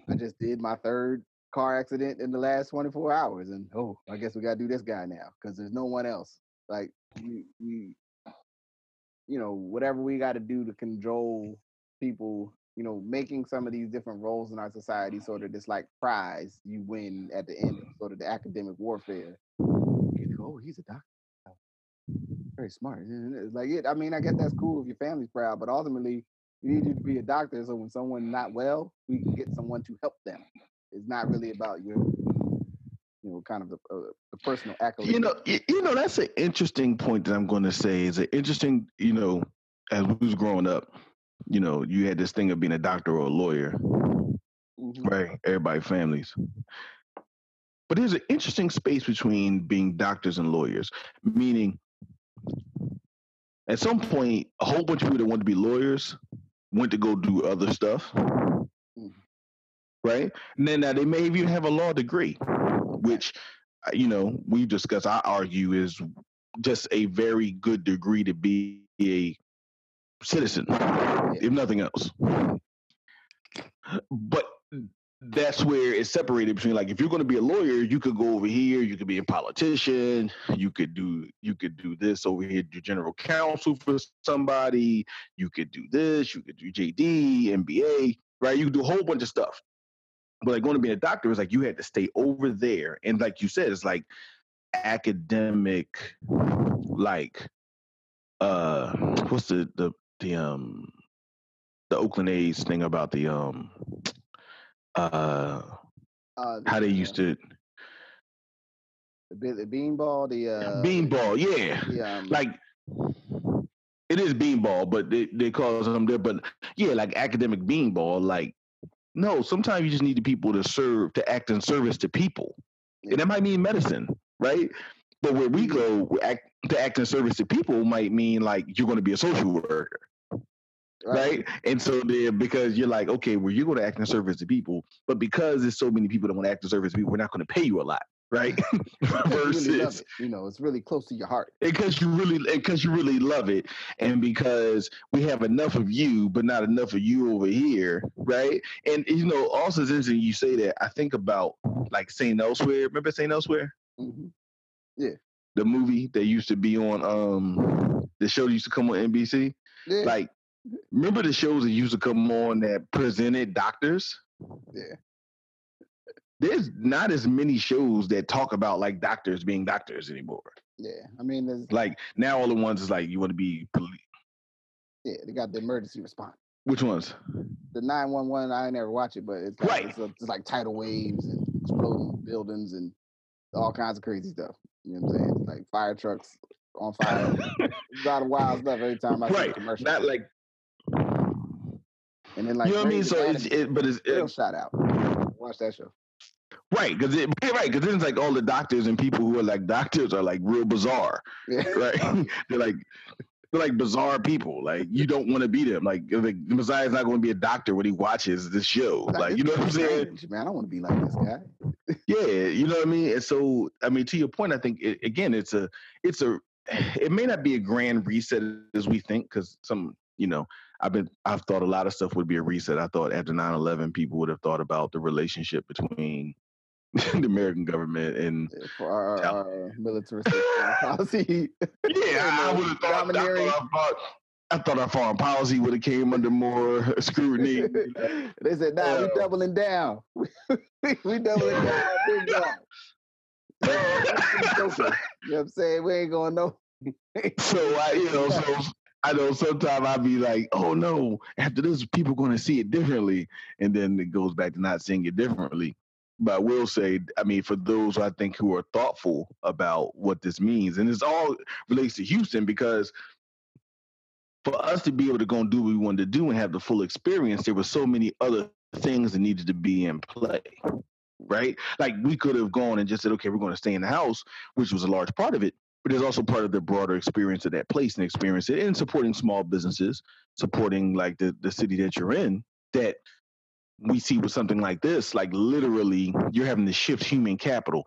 I just did my third car accident in the last 24 hours. And oh, I guess we got to do this guy now because there's no one else. Like, we, we you know, whatever we got to do to control people you know, making some of these different roles in our society sort of this like prize you win at the end of sort of the academic warfare. oh, he's a doctor. Very smart. Like it, I mean, I guess that's cool if your family's proud, but ultimately, you need you to be a doctor so when someone's not well, we can get someone to help them. It's not really about your, you know, kind of the, uh, the personal accolade. You know, you, you know, that's an interesting point that I'm going to say. Is an interesting, you know, as we was growing up, you know, you had this thing of being a doctor or a lawyer, mm-hmm. right? Everybody, families. But there's an interesting space between being doctors and lawyers, meaning at some point, a whole bunch of people that want to be lawyers went to go do other stuff, mm-hmm. right? And then now they may even have a law degree, which, uh, you know, we discuss, I argue, is just a very good degree to be a citizen, if nothing else. But that's where it's separated between like if you're going to be a lawyer you could go over here you could be a politician you could do you could do this over here do general counsel for somebody you could do this you could do jd mba right? You could do a whole bunch of stuff. But like going to be a doctor is like you had to stay over there. And like you said it's like academic like uh what's the the the um the Oakland A's thing about the um uh, uh how they used to the, the beanball, the uh beanball, yeah, yeah, um, like it is beanball, but they, they call them there. But yeah, like academic beanball, like no, sometimes you just need the people to serve to act in service to people, yeah. and that might mean medicine, right? But where we go, act, to act in service to people might mean like you're going to be a social worker right? right? And so then because you're like, okay, well, you're going to act in service to people, but because there's so many people that want to act in service to people, we're not going to pay you a lot, right? Versus, you, really you know, it's really close to your heart. Because you really, because you really love it, and because we have enough of you, but not enough of you over here, right? And you know, also it's interesting you say that. I think about like St. Elsewhere. Remember St. Elsewhere? Mm-hmm. Yeah. The movie that used to be on um the show used to come on NBC. Yeah. Like Remember the shows that used to come on that presented doctors? Yeah. There's not as many shows that talk about like doctors being doctors anymore. Yeah, I mean, there's like now all the ones is like you want to be police. Yeah, they got the emergency response. Which ones? The nine one one. I never watch it, but it's like, right. It's, a, it's, like tidal waves and exploding buildings and all kinds of crazy stuff. You know what I'm saying? Like fire trucks on fire. a lot of wild stuff every time I right. see a commercial. Not like and then like you know what I mean. So it's it, but it's it, shout out. Watch that show. Right, because it right because then it's like all the doctors and people who are like doctors are like real bizarre, yeah. right? they're like they're like bizarre people. Like you don't want to be them. Like, like Messiah's not going to be a doctor when he watches this show. Like, like you know what I'm saying? Man, I don't want to be like this guy. yeah, you know what I mean. And so, I mean, to your point, I think it, again, it's a it's a it may not be a grand reset as we think because some you know I've been I've thought a lot of stuff would be a reset. I thought after 9-11 people would have thought about the relationship between the American government and for our, our militaristic policy. Yeah, I would have thought, I thought, I thought our foreign policy would have came under more scrutiny. they said, "Nah, uh, we doubling down. we doubling down big time." you know what I'm saying? We ain't going no. so I, you know, so I know sometimes I'll be like, oh no, after this, people are going to see it differently. And then it goes back to not seeing it differently. But I will say, I mean, for those I think who are thoughtful about what this means, and this all relates to Houston because for us to be able to go and do what we wanted to do and have the full experience, there were so many other things that needed to be in play. Right? Like we could have gone and just said, okay, we're going to stay in the house, which was a large part of it but it's also part of the broader experience of that place and experience it and supporting small businesses, supporting like the, the city that you're in, that we see with something like this, like literally you're having to shift human capital.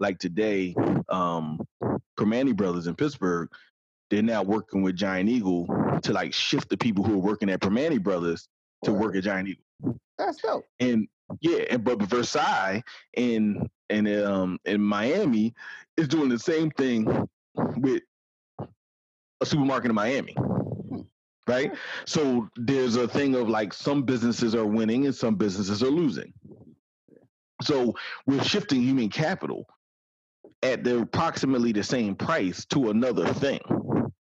Like today, um, Primanti Brothers in Pittsburgh, they're now working with Giant Eagle to like shift the people who are working at Primanti Brothers to work at Giant Eagle. That's dope. And yeah, and but Versailles in in um in Miami is doing the same thing with a supermarket in Miami. Hmm. right? So there's a thing of like some businesses are winning and some businesses are losing. So we're shifting human capital at the approximately the same price to another thing,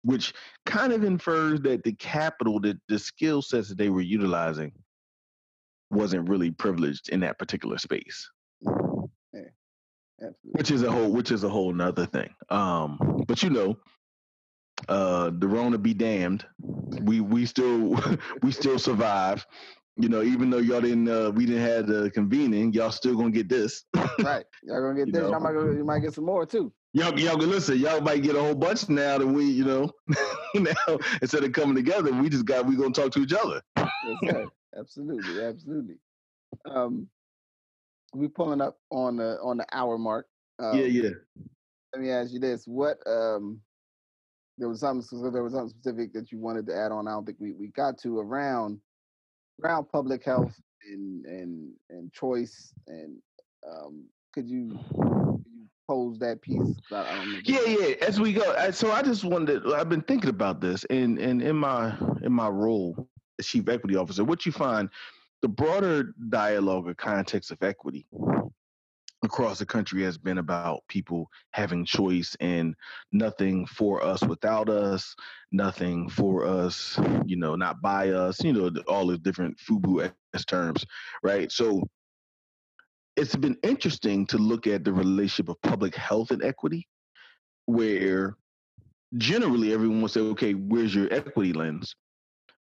which kind of infers that the capital, that the skill sets that they were utilizing, wasn't really privileged in that particular space. Absolutely. Which is a whole, which is a whole nother thing. Um, but you know, uh, the Rona be damned. We we still we still survive. You know, even though y'all didn't, uh, we didn't have the convening, y'all still gonna get this. right. Y'all gonna get You this. know. Y'all might, go, you might get some more too. Y'all, y'all listen. Y'all might get a whole bunch now that we, you know, now instead of coming together, we just got we gonna talk to each other. Yes, absolutely, absolutely. Um, we pulling up on the on the hour mark. Um, yeah, yeah. Let me ask you this: What um, there was something so there was something specific that you wanted to add on. I don't think we, we got to around around public health and and and choice and um, could you could you pose that piece? I, I don't know. Yeah, yeah. As we go, I, so I just wanted. I've been thinking about this, and and in my in my role as chief equity officer, what you find, the broader dialogue or context of equity across the country has been about people having choice and nothing for us without us, nothing for us, you know, not by us, you know, all the different FUBU terms, right? So it's been interesting to look at the relationship of public health and equity, where generally everyone will say, okay, where's your equity lens?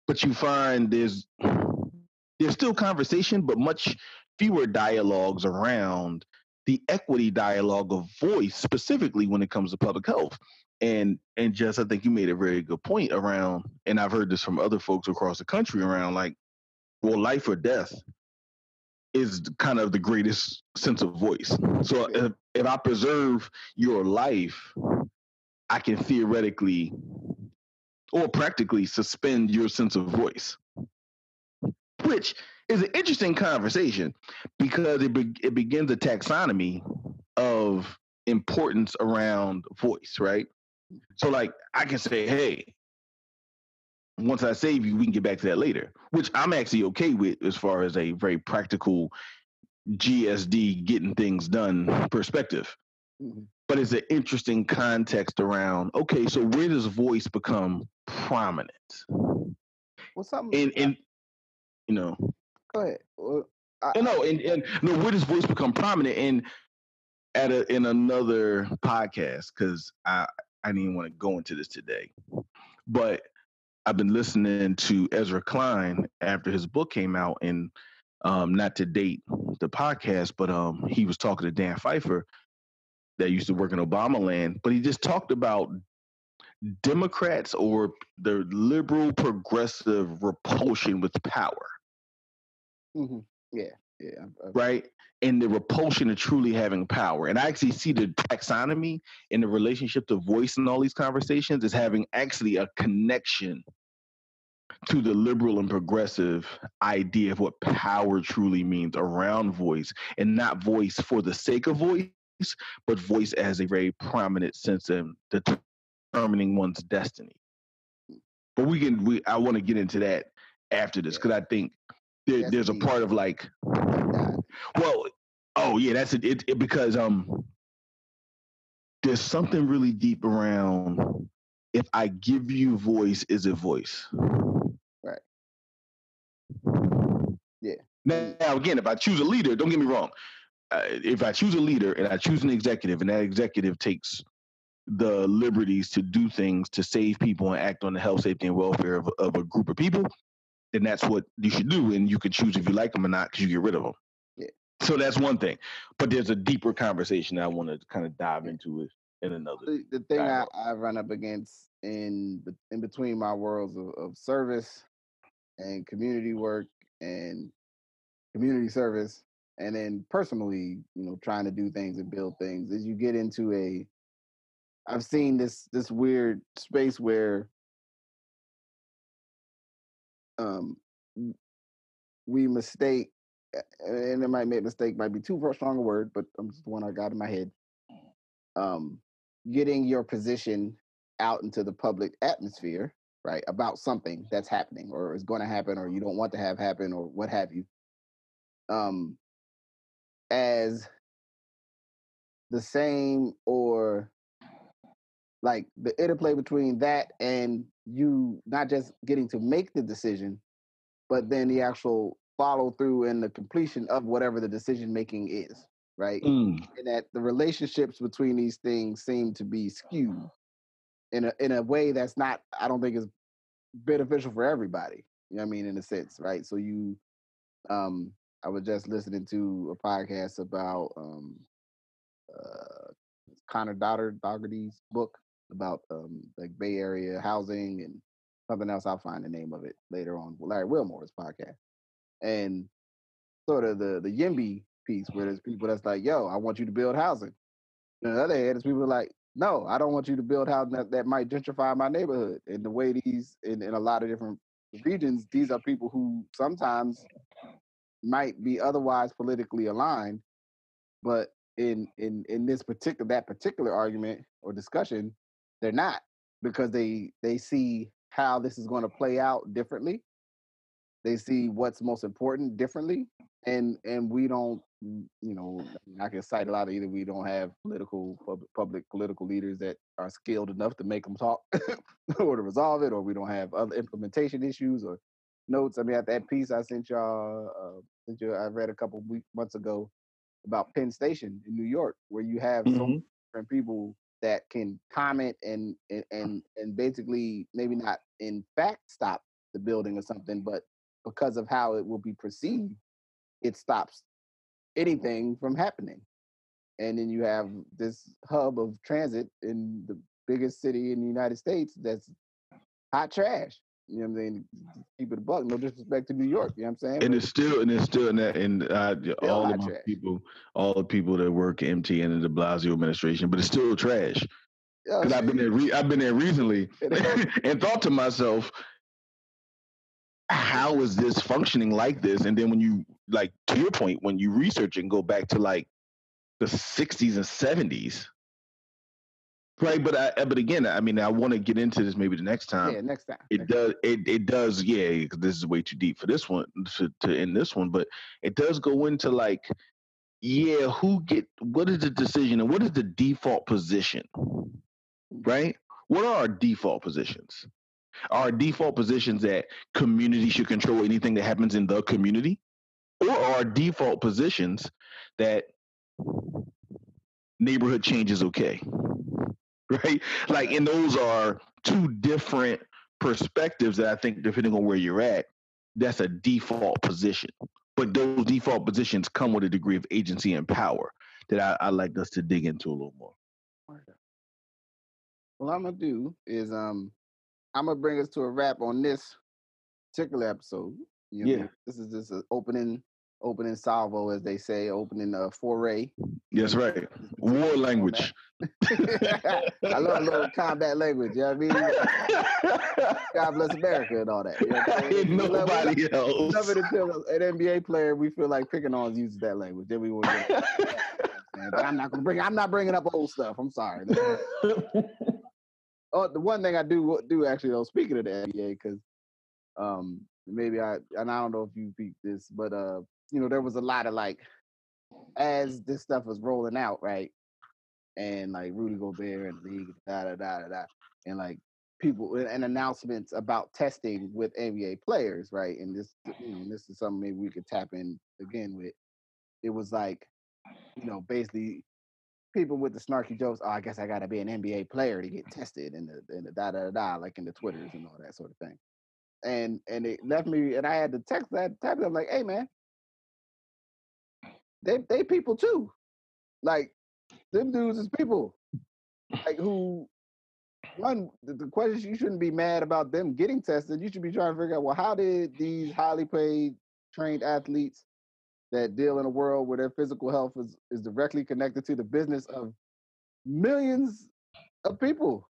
But you find there's there's still conversation, but much fewer dialogues around the equity dialogue of voice, specifically when it comes to public health. And and just I think you made a very good point around, and I've heard this from other folks across the country around like, well, life or death is kind of the greatest sense of voice. So if, if I preserve your life, I can theoretically or practically suspend your sense of voice, which is an interesting conversation because it, be, it begins a taxonomy of importance around voice, right? So, like, I can say, hey, once I save you, we can get back to that later, which I'm actually okay with as far as a very practical GSD getting things done perspective. Mhm. But it's an interesting context around, okay, so where does voice become prominent? Well, something. And, and you know, go ahead. Well, I, no, no, and, and no, where does voice become prominent? And at a, in another podcast, because I, I didn't want to go into this today, but I've been listening to Ezra Klein after his book came out, and um, not to date the podcast, but um, he was talking to Dan Pfeiffer that used to work in Obama land, but he just talked about Democrats or the liberal progressive repulsion with power, mhm. Yeah, yeah. Right? And the repulsion of truly having power. And I actually see the taxonomy in the relationship to voice in all these conversations is having actually a connection to the liberal and progressive idea of what power truly means around voice and not voice for the sake of voice, but voice as a very prominent sense of determining one's destiny. But we can we I want to get into that after this because I think there, there's a part of like well, oh yeah, that's it, it, it because um there's something really deep around if I give you voice, is it voice? Right. Yeah. Now, now again, if I choose a leader, don't get me wrong. Uh, if I choose a leader and I choose an executive, and that executive takes the liberties to do things to save people and act on the health, safety, and welfare of, of a group of people, then that's what you should do. And you can choose if you like them or not because you get rid of them. Yeah. So that's one thing. But there's a deeper conversation that I want to kind of dive into it in another. the, the thing I. I run up against in the, in between my worlds of, of service and community work and community service and then personally you know trying to do things and build things is you get into a i've seen this this weird space where um we mistake and it might make mistake might be too strong a word but i'm just the one i got in my head um getting your position out into the public atmosphere right? About something that's happening or is going to happen or you don't want to have happen or what have you. Um, as the same or like the interplay between that and you not just getting to make the decision, but then the actual follow through and the completion of whatever the decision making is, right? Mm. And that the relationships between these things seem to be skewed in a in a way that's not, I don't think is beneficial for everybody. You know what I mean? In a sense, right? So you um I was just listening to a podcast about um uh Conor Doddard Dougherty's book about um like Bay Area housing and something else. I'll find the name of it later on. Larry Wilmore's podcast. And sort of the the YIMBY piece where there's people that's like, yo, I want you to build housing. And on the other hand, there's people like, no, I don't want you to build housing that, that might gentrify my neighborhood. And the way these in, in a lot of different regions, these are people who sometimes might be otherwise politically aligned, but in in in this particular that particular argument or discussion, they're not because they they see how this is going to play out differently. They see what's most important differently, and and we don't, mm, you know, I can cite a lot of either we don't have political public, public political leaders that are skilled enough to make them talk or to resolve it, or we don't have other implementation issues or notes. I mean, at that piece I sent y'all, uh, sent you, I read a couple weeks months ago about Penn Station in New York, where you have so many Mhm. different people that can comment and and uh and, and basically maybe not in fact stop the building or something, but because of how it will be perceived, it stops anything from happening. And then you have this hub of transit in the biggest city in the United States that's hot trash. You know what I'm saying? Keep it a buck. No disrespect to New York. You know what I'm saying? And But it's still and it's still in that and uh, all of my trash. people, all the people that work MT and de Blasio administration, but it's still trash. Because I've been there, re- I've been there recently, and thought to myself, how is this functioning like this? And then when you like to your point, when you research and go back to like the '60s and '70s, right? But I, but again, I mean, I want to get into this maybe the next time. yeah, next time. It next does. It it does. Yeah, 'cause this is way too deep for this one to to end this one. But it does go into like, yeah, who get what is the decision and what is the default position, right? What are our default positions? Our default positions that community should control anything that happens in the community, or our default positions that neighborhood change is okay, right? Like, and those are two different perspectives that I think, depending on where you're at, that's a default position. But those default positions come with a degree of agency and power that I, I like us to dig into a little more. Well, I'm gonna do is um I'm gonna bring us to a wrap on this particular episode. You know, Yeah. This is just an opening opening salvo, as they say, opening uh, foray. That's right. War language. I love a little combat language. You know what I mean? God bless America and all that. You know? We love- Nobody we else. love it until an NBA player we feel like picking on uses that language. Then we will But I'm not gonna bring. I'm not bringing up old stuff. I'm sorry. Oh, the one thing I do do actually though, speaking of the NBA, because um maybe I and I don't know if you beat this, but uh, you know, there was a lot of like as this stuff was rolling out, right? And like Rudy Gobert and league, da da da da da, and like people and announcements about testing with NBA players, right? And this, you know, this is something maybe we could tap in again with. It was like, you know, basically people with the snarky jokes. Oh, I guess I got to be an NBA player to get tested, and the and the da da da like in the twitters and all that sort of thing. And and it left me, and I had to text that type them like, hey man, they they people too, like them dudes is people, like who. One, the, the question you shouldn't be mad about them getting tested. You should be trying to figure out, well, how did these highly paid, trained athletes that deal in a world where their physical health is, is directly connected to the business of millions of people,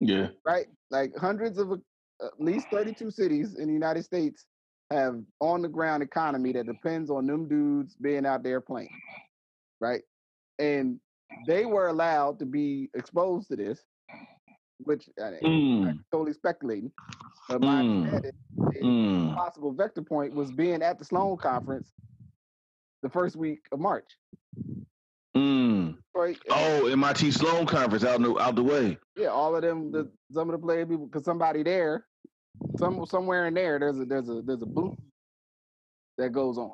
yeah. right? Like hundreds of uh, at least 32 cities in the United States have on the ground economy that depends on them dudes being out there playing, right? And they were allowed to be exposed to this which I, mm. I'm totally speculating. But my mm. mm. possible vector point was being at the Sloan conference the first week of March. Mm. Right. Oh, MIT Sloan conference out the out the way. Yeah, all of them. The, some of the player people, because somebody there, some somewhere in there, there's a there's a there's a booth that goes on.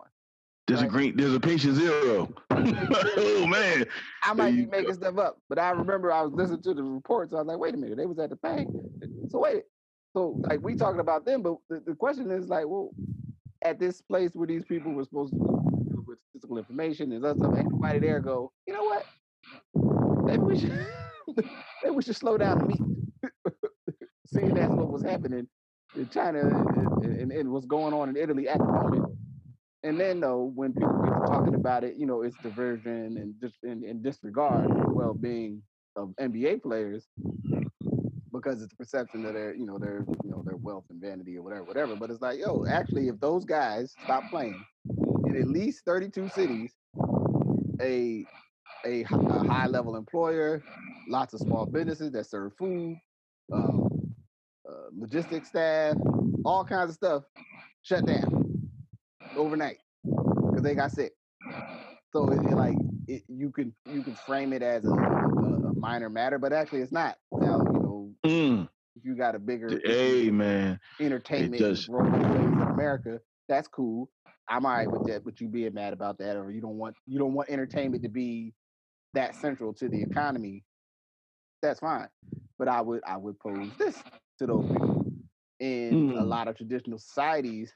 There's a green. There's a patient zero. oh man. I might be making stuff up, but I remember I was listening to the reports. I was like, wait a minute, they was at the bank. So wait, so like we talking about them, but the, the question is like, well, at this place where these people were supposed to deal with physical information and other stuff, ain't nobody there go, you know what? Maybe we should maybe we should slow down the meet. Seeing that's what was happening in China and, and, what's going on in Italy at the moment and then though, when people get to talking about it, you know, it's diversion and just and, and disregard the well-being of NBA players because it's a perception that they're, you know, their, you know, their wealth and vanity or whatever, whatever. But it's like, yo, actually, if those guys stop playing in at least 32 cities, a a, a high-level employer, lots of small businesses that serve food, um, logistics staff, all kinds of stuff shut down overnight because they got sick. So it, it like it, you can you can frame it as a, a, minor matter, but actually it's not. Now you know mm. if you got a bigger hey man entertainment in America, that's cool. I'm all right with that, but you being mad about that, or you don't want you don't want entertainment to be that central to the economy. That's fine, but I would I would pose this to those people. In mm. a lot of traditional societies,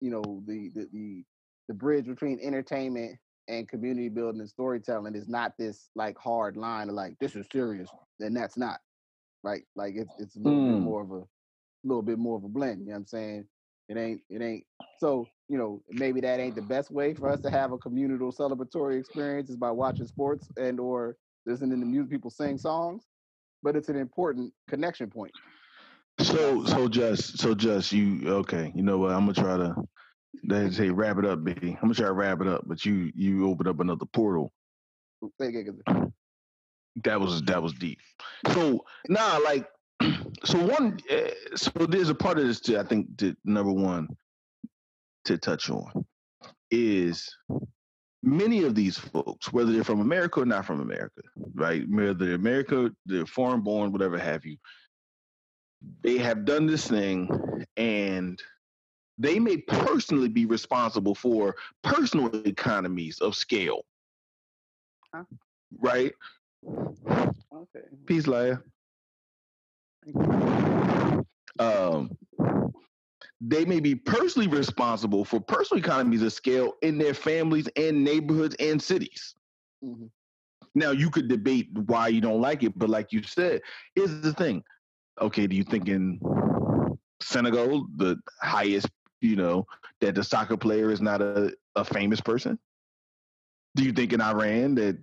you know the the the, the bridge between entertainment and community building and storytelling is not this like hard line of like this is serious and that's not right like it's it's a little mm. bit more of a little bit more of a blend you know what i'm saying it ain't it ain't so you know maybe that ain't the best way for us to have a communal celebratory experience is by watching sports and or listening to music people sing songs but it's an important connection point so so just so just you okay? You know what? I'm gonna try to they say wrap it up, B. I'm gonna try to wrap it up, but you you open up another portal. That was that was deep. So nah, like so one. Uh, so there's a part of this too. I think to, number one to touch on is many of these folks, whether they're from America or not from America, right? Whether they're America, they're foreign born, whatever have you, they have done this thing and they may personally be responsible for personal economies of scale. Huh? Right? Okay. Peace, Leia. Um, they may be personally responsible for personal economies of scale in their families and neighborhoods and cities. Mm-hmm. Now, you could debate why you don't like it, but like you said, here's the thing okay, do you think in Senegal, the highest, you know, that the soccer player is not a, a famous person? Do you think in Iran that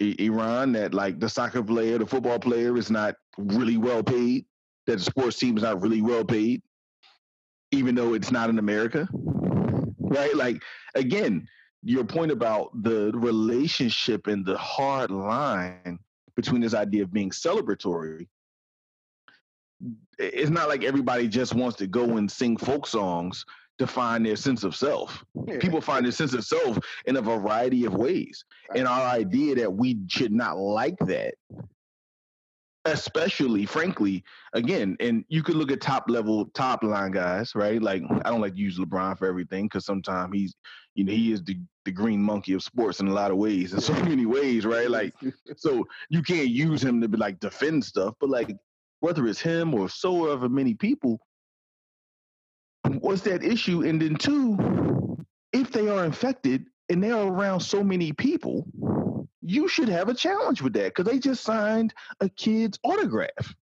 Iran that like the soccer player, the football player is not really well paid? That the sports team is not really well paid, even though it's not in America, right? Like again, your point about the relationship and the hard line between this idea of being celebratory it's not like everybody just wants to go and sing folk songs to find their sense of self. Yeah. People find their sense of self in a variety of ways. And our idea that we should not like that, especially, frankly, again, and you could look at top level, top line guys, right? Like, I don't like to use LeBron for everything because sometimes he's, you know, he is the, the green monkey of sports in a lot of ways, in so many ways, right? Like, so you can't use him to be like defend stuff, but like, whether it's him or so ever many people, what's that issue? And then two, if they are infected and they are around so many people, you should have a challenge with that because they just signed a kid's autograph.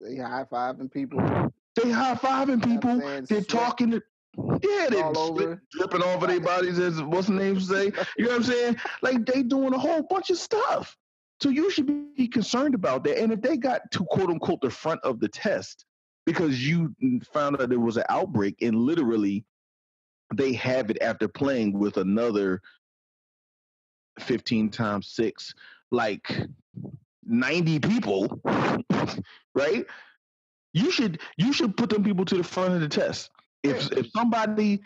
They high fiving people. They high fiving people. They're talking to yeah, they're dripping off of their bodies as what's the name say. You know what I'm saying? Like they doing a whole bunch of stuff. So you should be concerned about that. And if they got to quote unquote the front of the test because you found out there was an outbreak and literally they have it after playing with another 15 times six, like 90 people, right? You should you should put them people to the front of the test. If if somebody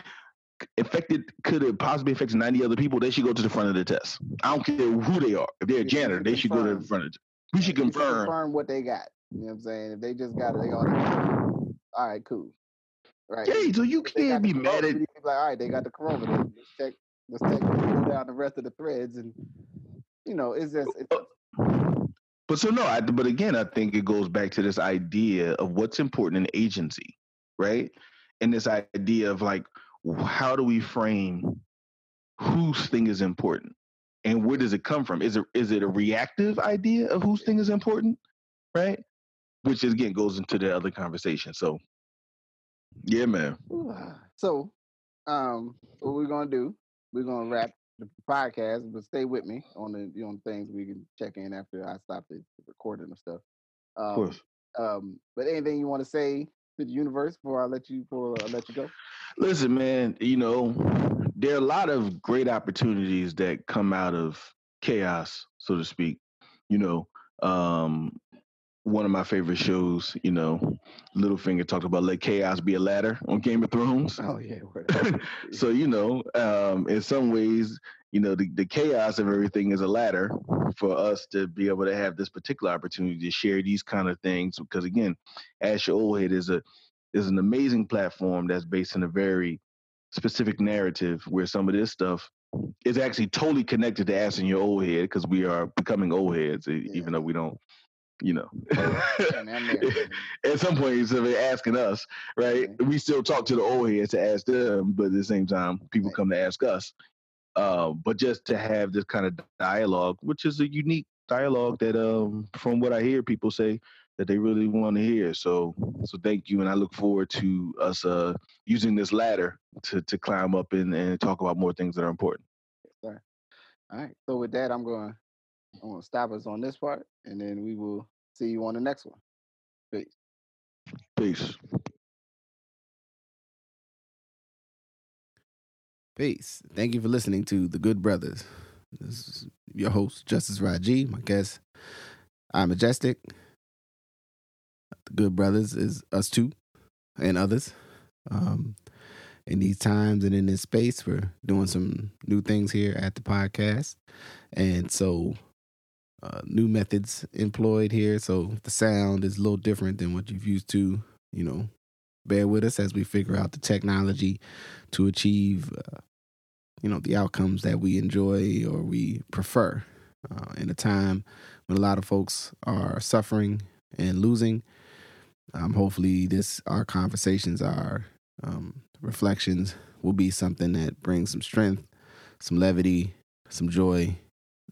affected could have possibly affected 90 other people, they should go to the front of the test. I don't care who they are. If they're a janitor, they should go to the front of the We should confirm. confirm what they got. You know what I'm saying? If they just got it, they all right, cool. Right. Yeah, so you can't be mad at like, all right, they got the corona. Let's check let's take down the rest of the threads and you know, it's just it's, but so no, I, but again, I think it goes back to this idea of what's important in agency, right? And this idea of like, how do we frame whose thing is important, and where does it come from? Is it is it a reactive idea of whose thing is important, right? Which again goes into the other conversation. So, yeah, man. So, um, what we're gonna do? We're gonna wrap the podcast, but stay with me on the you know things we can check in after I stop the recording and stuff. Um, of course. Um, but anything you want to say to the universe before I let you before I let you go? Listen, man. You know there are a lot of great opportunities that come out of chaos, so to speak. You know, um, one of my favorite shows, you know, Littlefinger talked about let chaos be a ladder on Game of Thrones. Oh yeah. so you know, um, in some ways, you know, the, the chaos of everything is a ladder for us to be able to have this particular opportunity to share these kind of things. Because again, Ask Your Old Head is a is an amazing platform that's based in a very specific narrative where some of this stuff is actually totally connected to asking your old head because we are becoming old heads, yeah. even though we don't you know. at some point, instead of asking us, right? We still talk to the old heads to ask them, but at the same time, people come to ask us. Uh, but just to have this kind of dialogue, which is a unique dialogue that, um, from what I hear people say, that they really want to hear. So, so thank you, and I look forward to us uh, using this ladder to to climb up and, and talk about more things that are important. All right. So with that, I'm going I'm gonna stop us on this part, and then we will see you on the next one. Peace. Peace. Peace. Thank you for listening to The Good Brothers. This is your host, Justice Rajee. My guest, I'm Majestic. The Good Brothers is us two and others. Um, in these times and in this space, we're doing some new things here at the podcast. And so uh, new methods employed here. So the sound is a little different than what you've used to, you know, bear with us as we figure out the technology to achieve, uh, you know, the outcomes that we enjoy or we prefer. Uh, in a time when a lot of folks are suffering and losing, um, hopefully, this our conversations, our um, reflections, will be something that brings some strength, some levity, some joy,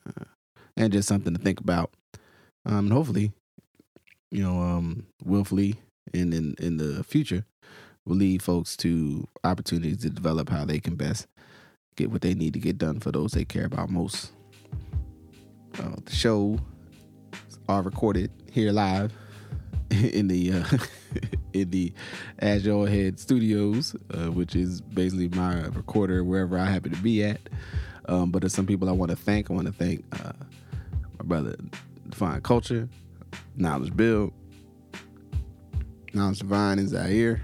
uh, and just something to think about. Um, and hopefully, you know, um, willfully and in in the future, will lead folks to opportunities to develop how they can best get what they need to get done for those they care about most. Uh, the show are recorded here live in the uh, in the Old Head Studios, uh, which is basically my recorder wherever I happen to be at. Um, but there's some people I want to thank. I want to thank uh, my brother Define Culture, Knowledge Bill, Knowledge Divine in Zaire.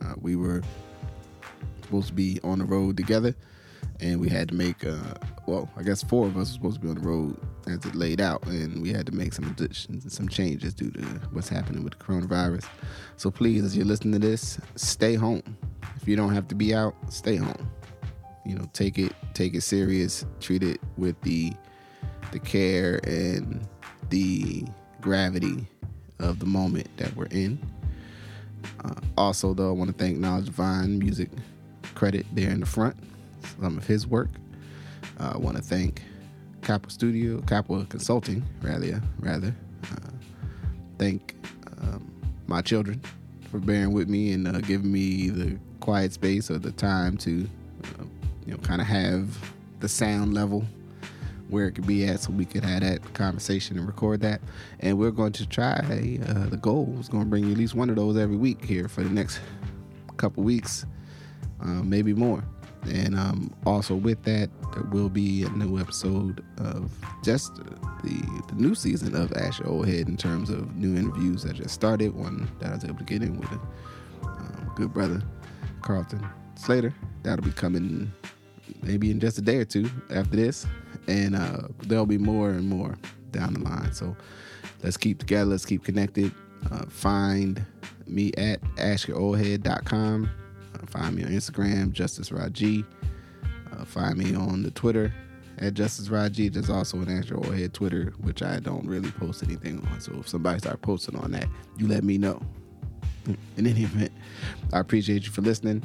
Uh, we were supposed to be on the road together, and we had to make, uh, well, I guess four of us were supposed to be on the road as it laid out, and we had to make some additions and some changes due to what's happening with the coronavirus. So please, as you're listening to this, stay home. If you don't have to be out, stay home. You know, take it, take it serious. Treat it with the the care and the gravity of the moment that we're in. Uh, also, though, I want to thank Knowledge Divine Music Credit there in the front, some of his work. Uh, I want to thank Kappa Studio, Kappa Consulting, rather, rather. Uh, thank um, my children for bearing with me and uh, giving me the quiet space or the time to, uh, you know, kind of have the sound level where it could be at so we could have that conversation and record that. And we're going to try, uh, the goal is going to bring you at least one of those every week here for the next couple weeks, uh, maybe more. And um, also with that, there will be a new episode of just the, the new season of Ask Your Old Head in terms of new interviews that just started. One that I was able to get in with a um, good brother, Carlton Slater. That'll be coming maybe in just a day or two after this. And uh, there'll be more and more down the line. So let's keep together, let's keep connected. Uh, find me at askyouroldhead.com. Find me on Instagram, Justice Rajee. Uh, find me on the Twitter at Justice Rajee. There's also an Your Head Twitter, which I don't really post anything on. So if somebody start posting on that, you let me know. In any event, I appreciate you for listening.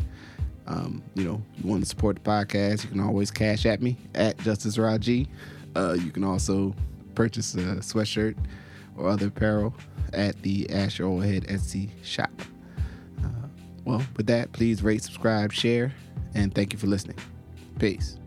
Um, you know, you want to support the podcast, you can always cash at me at Justice Rajee. Uh, you can also purchase a sweatshirt or other apparel at the Ask Your Head Etsy shop. Well, with that, please rate, subscribe, share, and thank you for listening. Peace.